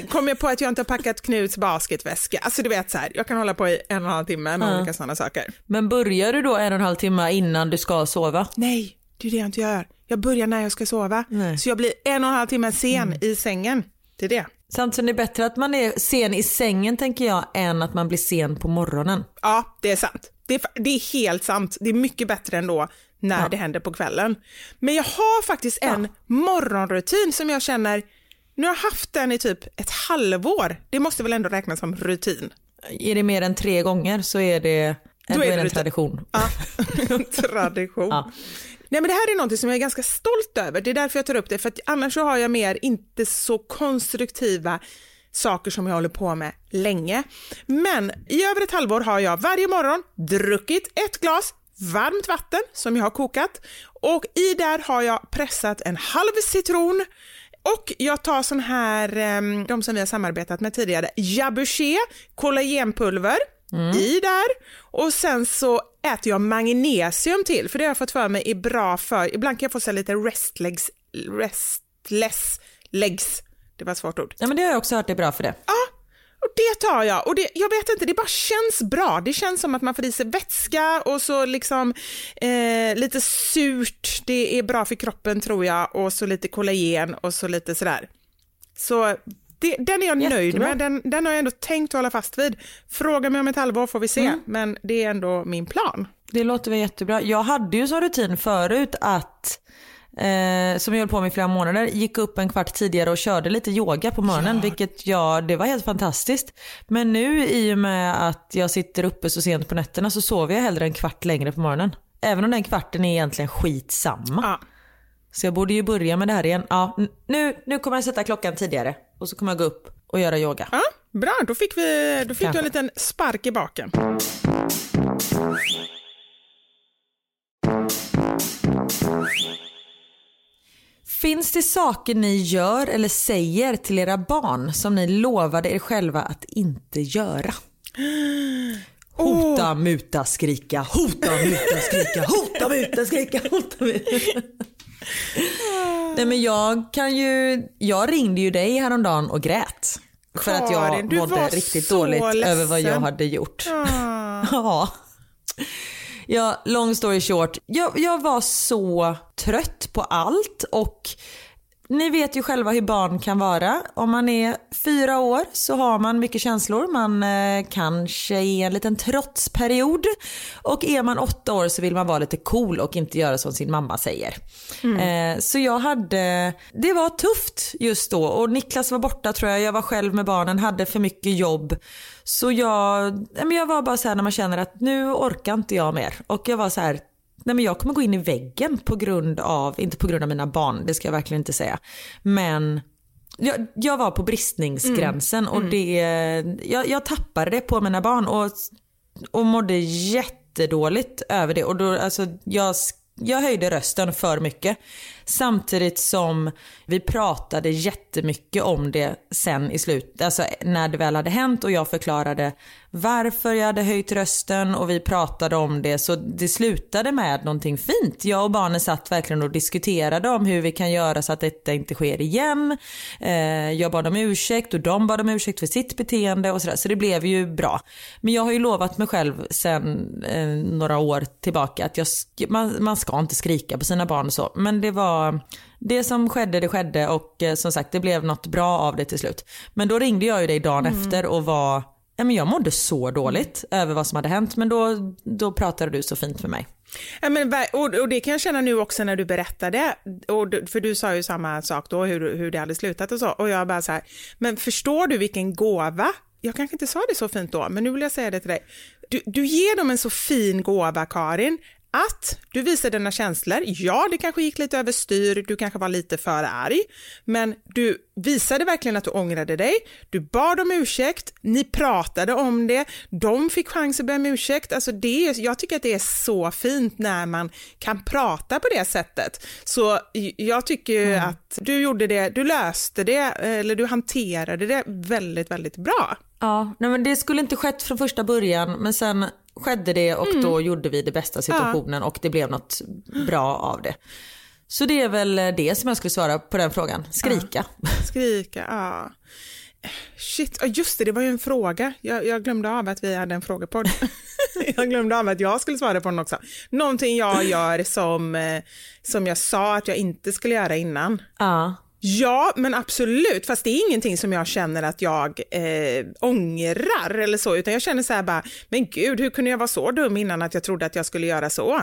kommer jag på att jag inte har packat Knuts basketväska. Alltså du vet så här, jag kan hålla på i en och en halv timme med olika sådana saker. Men börjar du då en och en halv timme innan du ska sova? Nej, det är det jag inte gör. Jag börjar när jag ska sova. Nej. Så jag blir en och en halv timme sen i sängen. Det är det. Samt som det är bättre att man är sen i sängen tänker jag än att man blir sen på morgonen. Ja, det är sant. Det är, det är helt sant. Det är mycket bättre ändå när Ja. det händer på kvällen. Men jag har faktiskt en morgonrutin som jag känner, nu har jag haft den i typ ett halvår. Det måste väl ändå räknas som rutin? Är det mer än tre gånger så är det Då, är det en tradition. Ja, tradition. Ja. Nej men det här är något som jag är ganska stolt över, det är därför jag tar upp det, för att annars så har jag mer inte så konstruktiva saker som jag håller på med länge. Men i över ett halvår har jag varje morgon druckit ett glas varmt vatten som jag har kokat och i där har jag pressat en halv citron och jag tar sån här, ehm, de som vi har samarbetat med tidigare, Jabuché kollagenpulver mm. i där och sen så äter jag magnesium till för det har jag fått för mig är bra för, ibland kan jag få så lite restlegs, restless legs, det var ett svårt ord. Ja men det har jag också hört är bra för det. Ja, och det tar jag och det, jag vet inte, det bara känns bra. Det känns som att man får i sig vätska och så liksom eh, lite surt, det är bra för kroppen tror jag och så lite kollagen och så lite sådär. Så det, den är jag Jättebra. nöjd med, den, den har jag ändå tänkt hålla fast vid. Fråga mig om ett halvår får vi se, mm. men det är ändå min plan. Det låter väl jättebra. Jag hade ju som rutin förut att eh, som jag höll på med i flera månader, gick upp en kvart tidigare och körde lite yoga på morgonen, ja. vilket jag, det var helt fantastiskt. Men nu i och med att jag sitter uppe så sent på nätterna så sover jag hellre en kvart längre på morgonen. Även om den kvarten är egentligen skitsamma. Ja. Så jag borde ju börja med det här igen. Ja, nu, nu kommer jag sätta klockan tidigare och så kommer jag gå upp och göra yoga. Ja, bra, då fick, vi, då fick du en liten spark i baken. Finns det saker ni gör eller säger till era barn som ni lovade er själva att inte göra? Hota, muta, skrika, hota, muta, skrika, hota, muta, skrika, hota, muta. Nej men jag kan ju, jag ringde ju dig häromdagen och grät. För Karin, att jag mådde riktigt dåligt ledsen. över vad jag hade gjort. Ah. ja. Ja, long story short. Jag, jag var så trött på allt och ni vet ju själva hur barn kan vara. Om man är fyra år så har man mycket känslor. Man eh, kanske är i en liten trotsperiod. Och är man åtta år så vill man vara lite cool och inte göra som sin mamma säger. Mm. Eh, så jag hade, det var tufft just då och Niklas var borta tror jag. Jag var själv med barnen, hade för mycket jobb. Så jag, jag var bara så här när man känner att nu orkar inte jag mer. Och jag var så här, nej men jag kommer gå in i väggen på grund av, inte på grund av mina barn, det ska jag verkligen inte säga. Men jag, jag var på bristningsgränsen mm. och det, jag, jag tappade det på mina barn och, och mådde jättedåligt över det. Och då, alltså, jag jag höjde rösten för mycket. Samtidigt som vi pratade jättemycket om det sen i slutet, alltså när det väl hade hänt och jag förklarade varför jag hade höjt rösten och vi pratade om det så det slutade med någonting fint. Jag och barnen satt verkligen och diskuterade om hur vi kan göra så att detta inte sker igen. Eh, jag bad om ursäkt och de bad om ursäkt för sitt beteende och sådär så det blev ju bra. Men jag har ju lovat mig själv sen eh, några år tillbaka att jag, man, man ska inte skrika på sina barn och så men det var det som skedde det skedde och eh, som sagt det blev något bra av det till slut. Men då ringde jag ju dig dagen mm. efter och var Ja, men jag mådde så dåligt mm. över vad som hade hänt men då, då pratade du så fint med mig. Ja, men, och, och det kan jag känna nu också när du berättade, och, för du sa ju samma sak då hur, hur det hade slutat och så och jag bara så här, men förstår du vilken gåva jag kanske inte sa det så fint då, men nu vill jag säga det till dig. Du, du ger dem en så fin gåva, Karin, att du visar dina känslor. Ja, det kanske gick lite överstyr, du kanske var lite för arg, men du visade verkligen att du ångrade dig. Du bad om ursäkt, ni pratade om det, de fick chans att be om ursäkt. Alltså det är, jag tycker att det är så fint när man kan prata på det sättet. Så jag tycker mm. att du gjorde det, du löste det, eller du hanterade det väldigt, väldigt bra. Ja, nej men det skulle inte skett från första början, men sen skedde det och mm. då gjorde vi det bästa situationen ja. och det blev något bra av det. Så det är väl det som jag skulle svara på den frågan. Skrika. Ja. Skrika, ja. Shit, just det, det var ju en fråga. Jag, jag glömde av att vi hade en frågepodd. jag glömde av att jag skulle svara på den också. Någonting jag gör som, eh, som jag sa att jag inte skulle göra innan. Ja. Ja, men absolut. Fast det är ingenting som jag känner att jag eh, ångrar eller så, utan jag känner så här bara, men gud, hur kunde jag vara så dum innan att jag trodde att jag skulle göra så?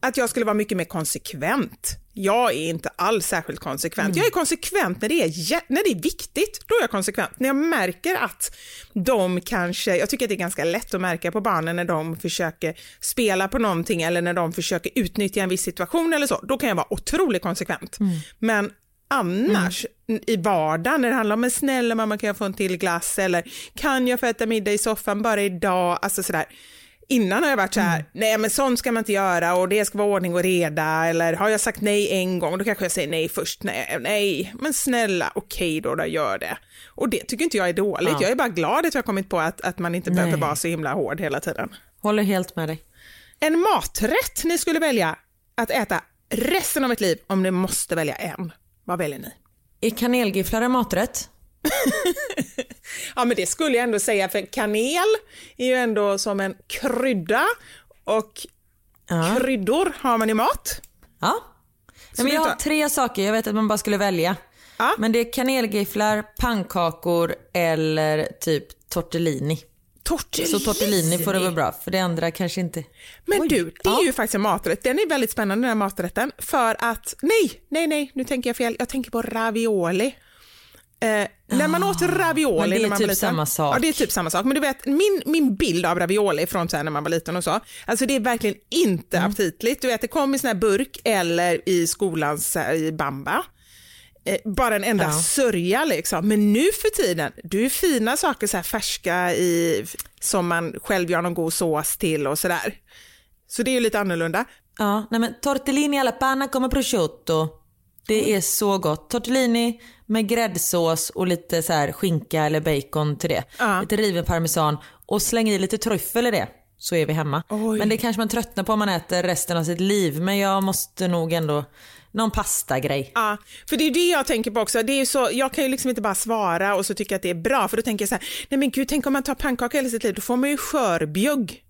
Att jag skulle vara mycket mer konsekvent. Jag är inte alls särskilt konsekvent. Mm. Jag är konsekvent när det är, när det är viktigt, då är jag konsekvent. När jag märker att de kanske, jag tycker att det är ganska lätt att märka på barnen när de försöker spela på någonting eller när de försöker utnyttja en viss situation eller så, då kan jag vara otroligt konsekvent. Mm. Men annars mm. i vardagen när det handlar om en snälla mamma kan jag få en till glass eller kan jag få äta middag i soffan bara idag, alltså sådär. Innan har jag varit så här, mm. nej men sånt ska man inte göra och det ska vara ordning och reda eller har jag sagt nej en gång då kanske jag säger nej först, nej, nej men snälla okej då, då gör det. Och det tycker inte jag är dåligt, ja. jag är bara glad att jag har kommit på att, att man inte nej. behöver vara så himla hård hela tiden. Håller helt med dig. En maträtt ni skulle välja att äta resten av ett liv om ni måste välja en. Vad väljer ni? Är kanelgifflar en maträtt? ja men det skulle jag ändå säga för kanel är ju ändå som en krydda och ja. kryddor har man i mat. Ja. ja men jag har tre saker jag vet att man bara skulle välja. Ja. Men det är kanelgifflar, pannkakor eller typ tortellini. Tortellini. Så tortellini får det vara bra, för det andra kanske inte. Men Oj. du, det är ja. ju faktiskt en maträtt. Den är väldigt spännande den här maträtten för att, nej, nej, nej, nu tänker jag fel. Jag tänker på ravioli. Eh, när man åt ravioli men det är när man typ var liten. samma sak. Ja, det är typ samma sak. Men du vet, min, min bild av ravioli från så när man var liten och så, alltså det är verkligen inte mm. aptitligt. Du vet, det kom i sån här burk eller i skolans i bamba. Eh, bara en enda ja. sörja liksom. Men nu för tiden, du är fina saker så här färska i, som man själv gör någon god sås till och sådär. Så det är ju lite annorlunda. Ja, nej men tortellini alla panna come prosciutto. Det är så gott. Tortellini med gräddsås och lite så här skinka eller bacon till det. Ja. Lite riven parmesan och släng i lite tryffel i det så är vi hemma. Oj. Men det kanske man tröttnar på om man äter resten av sitt liv. Men jag måste nog ändå någon pastagrej. Ja, för det är det jag tänker på också. Det är så, jag kan ju liksom inte bara svara och så tycker jag att det är bra, för då tänker jag så här, nej men gud, tänk om man tar pannkaka hela sitt liv, då får man ju skörbjugg.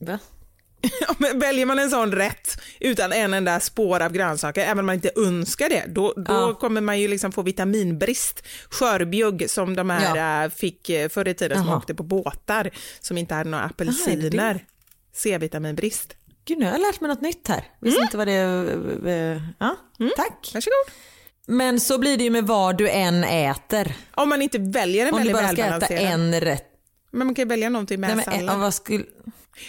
Va? väljer man en sån rätt utan en enda spår av grönsaker, även om man inte önskar det, då, då ja. kommer man ju liksom få vitaminbrist. Skörbjugg som de här ja. Äh, fick äh, förr i tiden som Aha. åkte på båtar som inte hade några apelsiner. C-vitaminbrist. Gud, nu har jag lärt mig något nytt här. Visste mm. inte vad det... Eh, ja, mm. tack. Varsågod. Men så blir det ju med vad du än äter. Om man inte väljer en väldigt välbalanserad. Om du bara ska äta en rätt. Men man kan ju välja någonting med Nej, men, sallad. Skulle...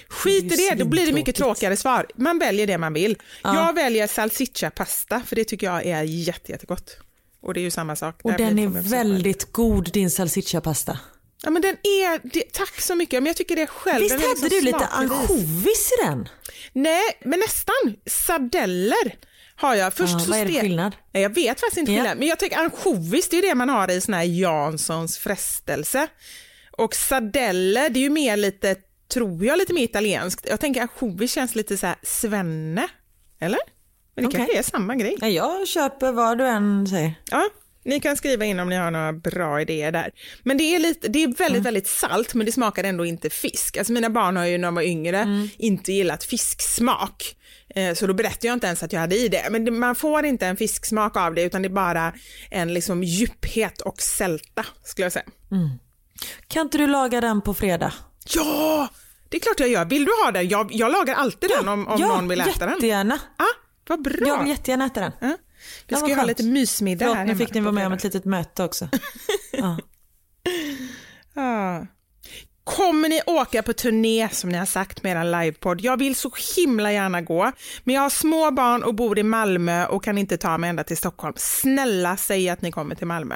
Skit i det, då blir det mycket tråkigare svar. Man väljer det man vill. Ja. Jag väljer salsiccia-pasta för det tycker jag är jätte, jättegott. Och det är ju samma sak. Och den är väldigt god din salsiccia-pasta. Ja men den är, det, tack så mycket, men jag tycker det själv. Visst hade liksom du lite ansjovis i den? Nej, men nästan. Sardeller har jag. Först ja, så vad är det skillnad? Nej, jag vet faktiskt inte ja. skillnad, men jag tänker ansjovis, det är det man har i sån här Janssons frestelse. Och sardeller, det är ju mer lite, tror jag, lite mer italienskt. Jag tänker ansjovis känns lite så här svenne, eller? Men det okay. kanske är samma grej. Ja, jag köper vad du än säger. Ja, ni kan skriva in om ni har några bra idéer där. Men det är, lite, det är väldigt, mm. väldigt salt men det smakar ändå inte fisk. Alltså mina barn har ju när de var yngre mm. inte gillat fisksmak. Eh, så då berättade jag inte ens att jag hade i det. Men man får inte en fisksmak av det utan det är bara en liksom djuphet och sälta skulle jag säga. Mm. Kan inte du laga den på fredag? Ja, det är klart jag gör. Vill du ha den? Jag, jag lagar alltid ja, den om, om ja, någon vill äta den. Ja, jättegärna. Ah, vad bra. Jag vill jättegärna äta den. Ah. Vi ska ju ha lite mysmiddag Förlåt, här nu fick ni vara med om ett litet möte också. ja. ja. Kommer ni åka på turné som ni har sagt med er livepodd? Jag vill så himla gärna gå, men jag har små barn och bor i Malmö och kan inte ta mig ända till Stockholm. Snälla säg att ni kommer till Malmö.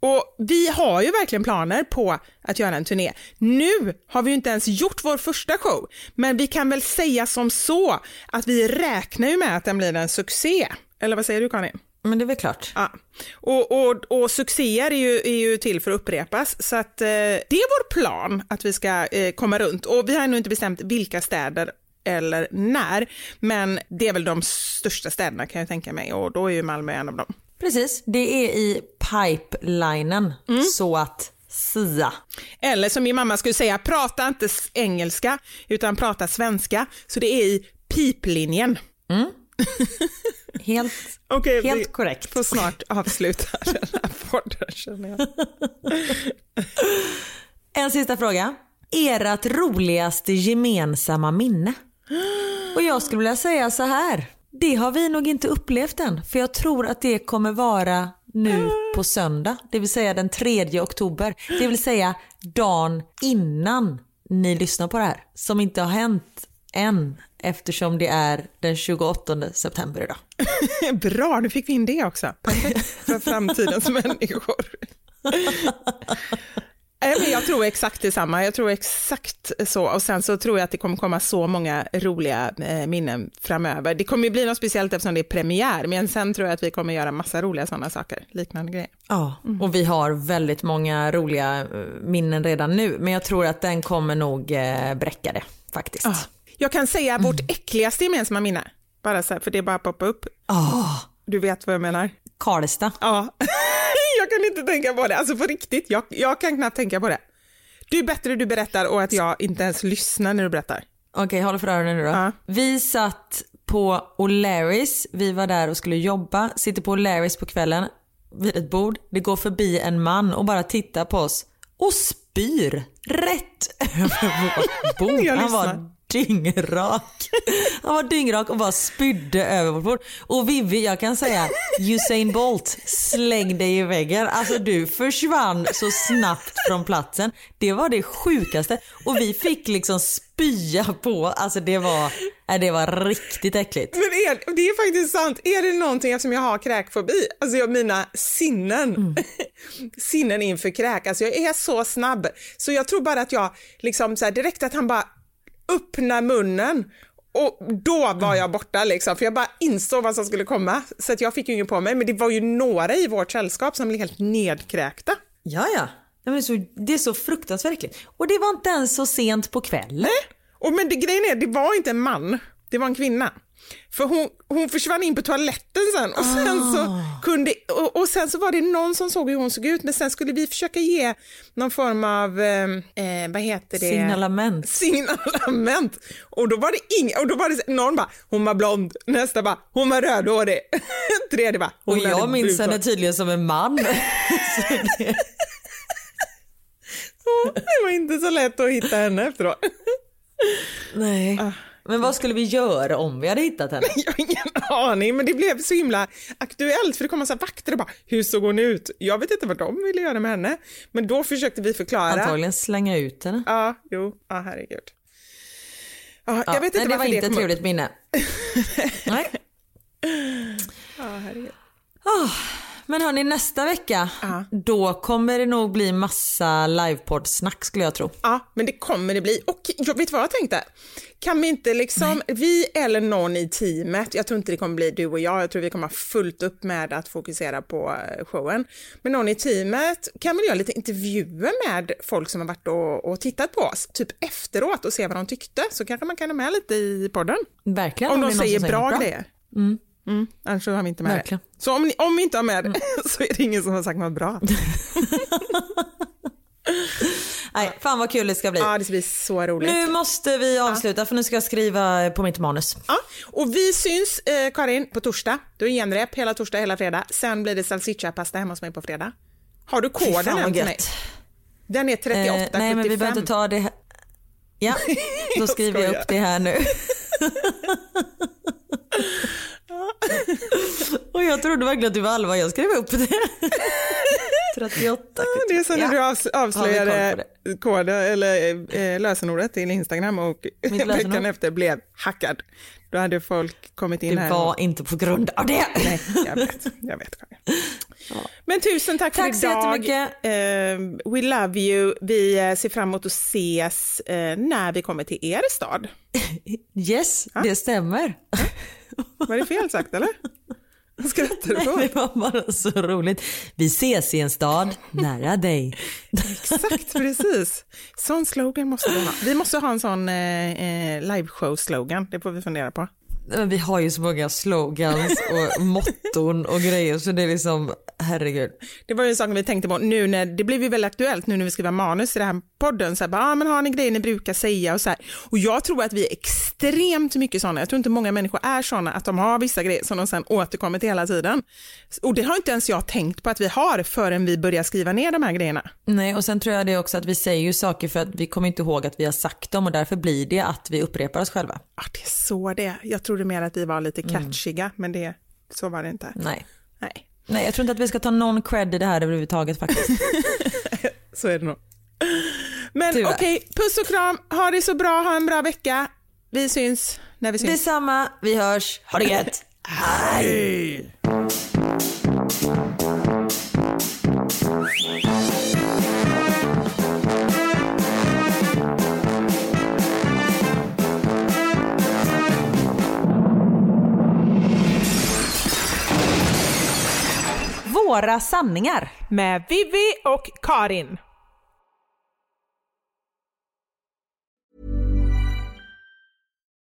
Och vi har ju verkligen planer på att göra en turné. Nu har vi ju inte ens gjort vår första show, men vi kan väl säga som så att vi räknar ju med att den blir en succé. Eller vad säger du Karin? Men det är väl klart. Ja. Och, och, och succéer är ju, är ju till för att upprepas, så att eh, det är vår plan att vi ska eh, komma runt. Och vi har ännu inte bestämt vilka städer eller när, men det är väl de största städerna kan jag tänka mig och då är ju Malmö en av dem. Precis, det är i pipelinen mm. så att sia. Eller som min mamma skulle säga, prata inte engelska utan prata svenska, så det är i piplinjen. Mm. Helt, Okej, helt vi korrekt. får snart avsluta den här podden känner jag. En sista fråga. Ert roligaste gemensamma minne? Och jag skulle vilja säga så här. Det har vi nog inte upplevt än. För jag tror att det kommer vara nu på söndag. Det vill säga den 3 oktober. Det vill säga dagen innan ni lyssnar på det här. Som inte har hänt än. Eftersom det är den 28 september idag. Bra, nu fick vi in det också. Perfekt för framtidens människor. Jag tror exakt detsamma, jag tror exakt så och sen så tror jag att det kommer komma så många roliga eh, minnen framöver. Det kommer ju bli något speciellt eftersom det är premiär, men sen tror jag att vi kommer göra massa roliga sådana saker, liknande grejer. Ja, och vi har väldigt många roliga eh, minnen redan nu. Men jag tror att den kommer nog eh, bräcka det faktiskt. Jag kan säga vårt äckligaste gemensamma minne, bara så här, för det bara att poppa upp. Åh, Du vet vad jag menar? Karlstad. Ja, jag kan inte tänka på det, alltså på riktigt, jag, jag kan knappt tänka på det. Du är bättre du berättar och att jag inte ens lyssnar när du berättar. Okej, håll för öronen nu då. Ja. Vi satt på O'Larrys, vi var där och skulle jobba, sitter på O'Larrys på kvällen vid ett bord. Det går förbi en man och bara tittar på oss och spyr rätt över vårt bord. Han var. Dyngrak. Han var dyngrak och bara spydde över vårt bord. Och Vivi, jag kan säga Usain Bolt, släng dig i väggen. Alltså du försvann så snabbt från platsen. Det var det sjukaste. Och vi fick liksom spya på, alltså det var, nej, det var riktigt äckligt. Men är, det är faktiskt sant, är det någonting eftersom jag har kräkfobi, alltså jag, mina sinnen, sinnen inför kräk, alltså jag är så snabb, så jag tror bara att jag liksom så här, direkt att han bara öppnar munnen och då var jag borta liksom, för jag bara insåg vad som skulle komma, så att jag fick ju ingen på mig, men det var ju några i vårt sällskap som blev helt nedkräkta. Ja, ja. Nej, det är så fruktansvärt äckligt. Och det var inte ens så sent på kvällen. Och men det, grejen är, det var inte en man, det var en kvinna. För hon, hon försvann in på toaletten sen och sen, så kunde, och, och sen så var det någon som såg hur hon såg ut men sen skulle vi försöka ge någon form av, eh, eh, vad heter det? Signalament. Signalament. Och då var det ing, och då var det någon bara, hon var blond, nästa bara, hon var rödhårig, tredje bara, hon Och jag minns henne tydligen som en man. Det, Det var inte så lätt att hitta henne efteråt. nej. Men vad skulle vi göra om vi hade hittat henne? Jag har ingen aning, men det blev så himla aktuellt för det kom massa vakter och bara, hur såg hon ut? Jag vet inte vad de ville göra med henne, men då försökte vi förklara. Antagligen slänga ut henne. Ja, jo, ja herregud. Ja, Ja, jag vet inte nej, det var inte det ett upp. trevligt minne. nej. Ja, herregud. Ah, men hörni, nästa vecka, Ja. då kommer det nog bli massa livepodd-snack skulle jag tro. Ja, men det kommer det bli. Och jag vet vad jag tänkte? Kan vi inte liksom, vi eller någon i teamet, jag tror inte det kommer bli du och jag, jag tror vi kommer ha fullt upp med att fokusera på eh, showen, men någon i teamet kan väl göra lite intervjuer med folk som har varit och, och tittat på oss, typ efteråt och se vad de tyckte, så kanske man kan ha med lite i podden. Verkligen. Om de säger som bra, grejer. Mm, annars så har vi inte med Verkligen. det. Så om, om vi inte har med det så är det ingen som har sagt något bra. Nej, fan vad kul det ska bli. Ja, det ska bli så roligt. Nu måste vi avsluta för nu ska jag skriva på mitt manus. Ja, och vi syns, eh, Karin, på torsdag. Då är genrep hela torsdag, hela fredag. Sen blir det salsiccia-pasta hemma hos mig på fredag. Har du koden än till mig? Den är 3875. Eh, nej men vi behöver inte ta det här. Ja, då Jag skriver jag skojar. upp det här nu. Och jag trodde verkligen att du var allvar, jag skrev upp det. 38. Det är så när Ja. du avslöjade koden, eller eh, lösenordet till Instagram och veckan efter blev hackad. Då hade folk kommit in Det här. var inte på grund av det. Nej, jag vet. Jag vet. Men tusen tack, Tack för så idag. jättemycket. Eh, we love you. Vi eh, ser fram emot att ses eh, när vi kommer till er stad. Yes, det stämmer. Var det fel sagt eller? Skrattar du på? Det var bara så roligt. Vi ses i en stad nära dig. Exakt, precis. Sån slogan måste vi ha. Vi måste ha en sån eh, eh, liveshow-slogan, det får vi fundera på. Men Vi har ju så många slogans och motton och grejer så det är liksom, herregud. Det var ju en sak vi tänkte på nu när det blev ju väldigt aktuellt nu när vi skriver manus i den här podden. Så här, bara, ah, men har ni grejer ni brukar säga och så här. Och jag tror att vi är extremt mycket sådana. Jag tror inte många människor är sådana att de har vissa grejer som de sen återkommer till hela tiden. Och det har inte ens jag tänkt på att vi har förrän vi börjar skriva ner de här grejerna. Nej, och sen tror jag det också att vi säger ju saker för att vi kommer inte ihåg att vi har sagt dem och därför blir det att vi upprepar oss själva. Ja, det är så det Jag trodde mer att vi var lite catchiga, mm. men det, så var det inte. Nej. Nej. Nej, jag tror inte att vi ska ta någon cred i det här överhuvudtaget faktiskt. så är det nog. Men okej, okay, puss och kram, ha det så bra, ha en bra vecka. Vi syns när vi syns. Detsamma, vi hörs. Ha det gött. Hej! Några sanningar. Med Vivi och Karin.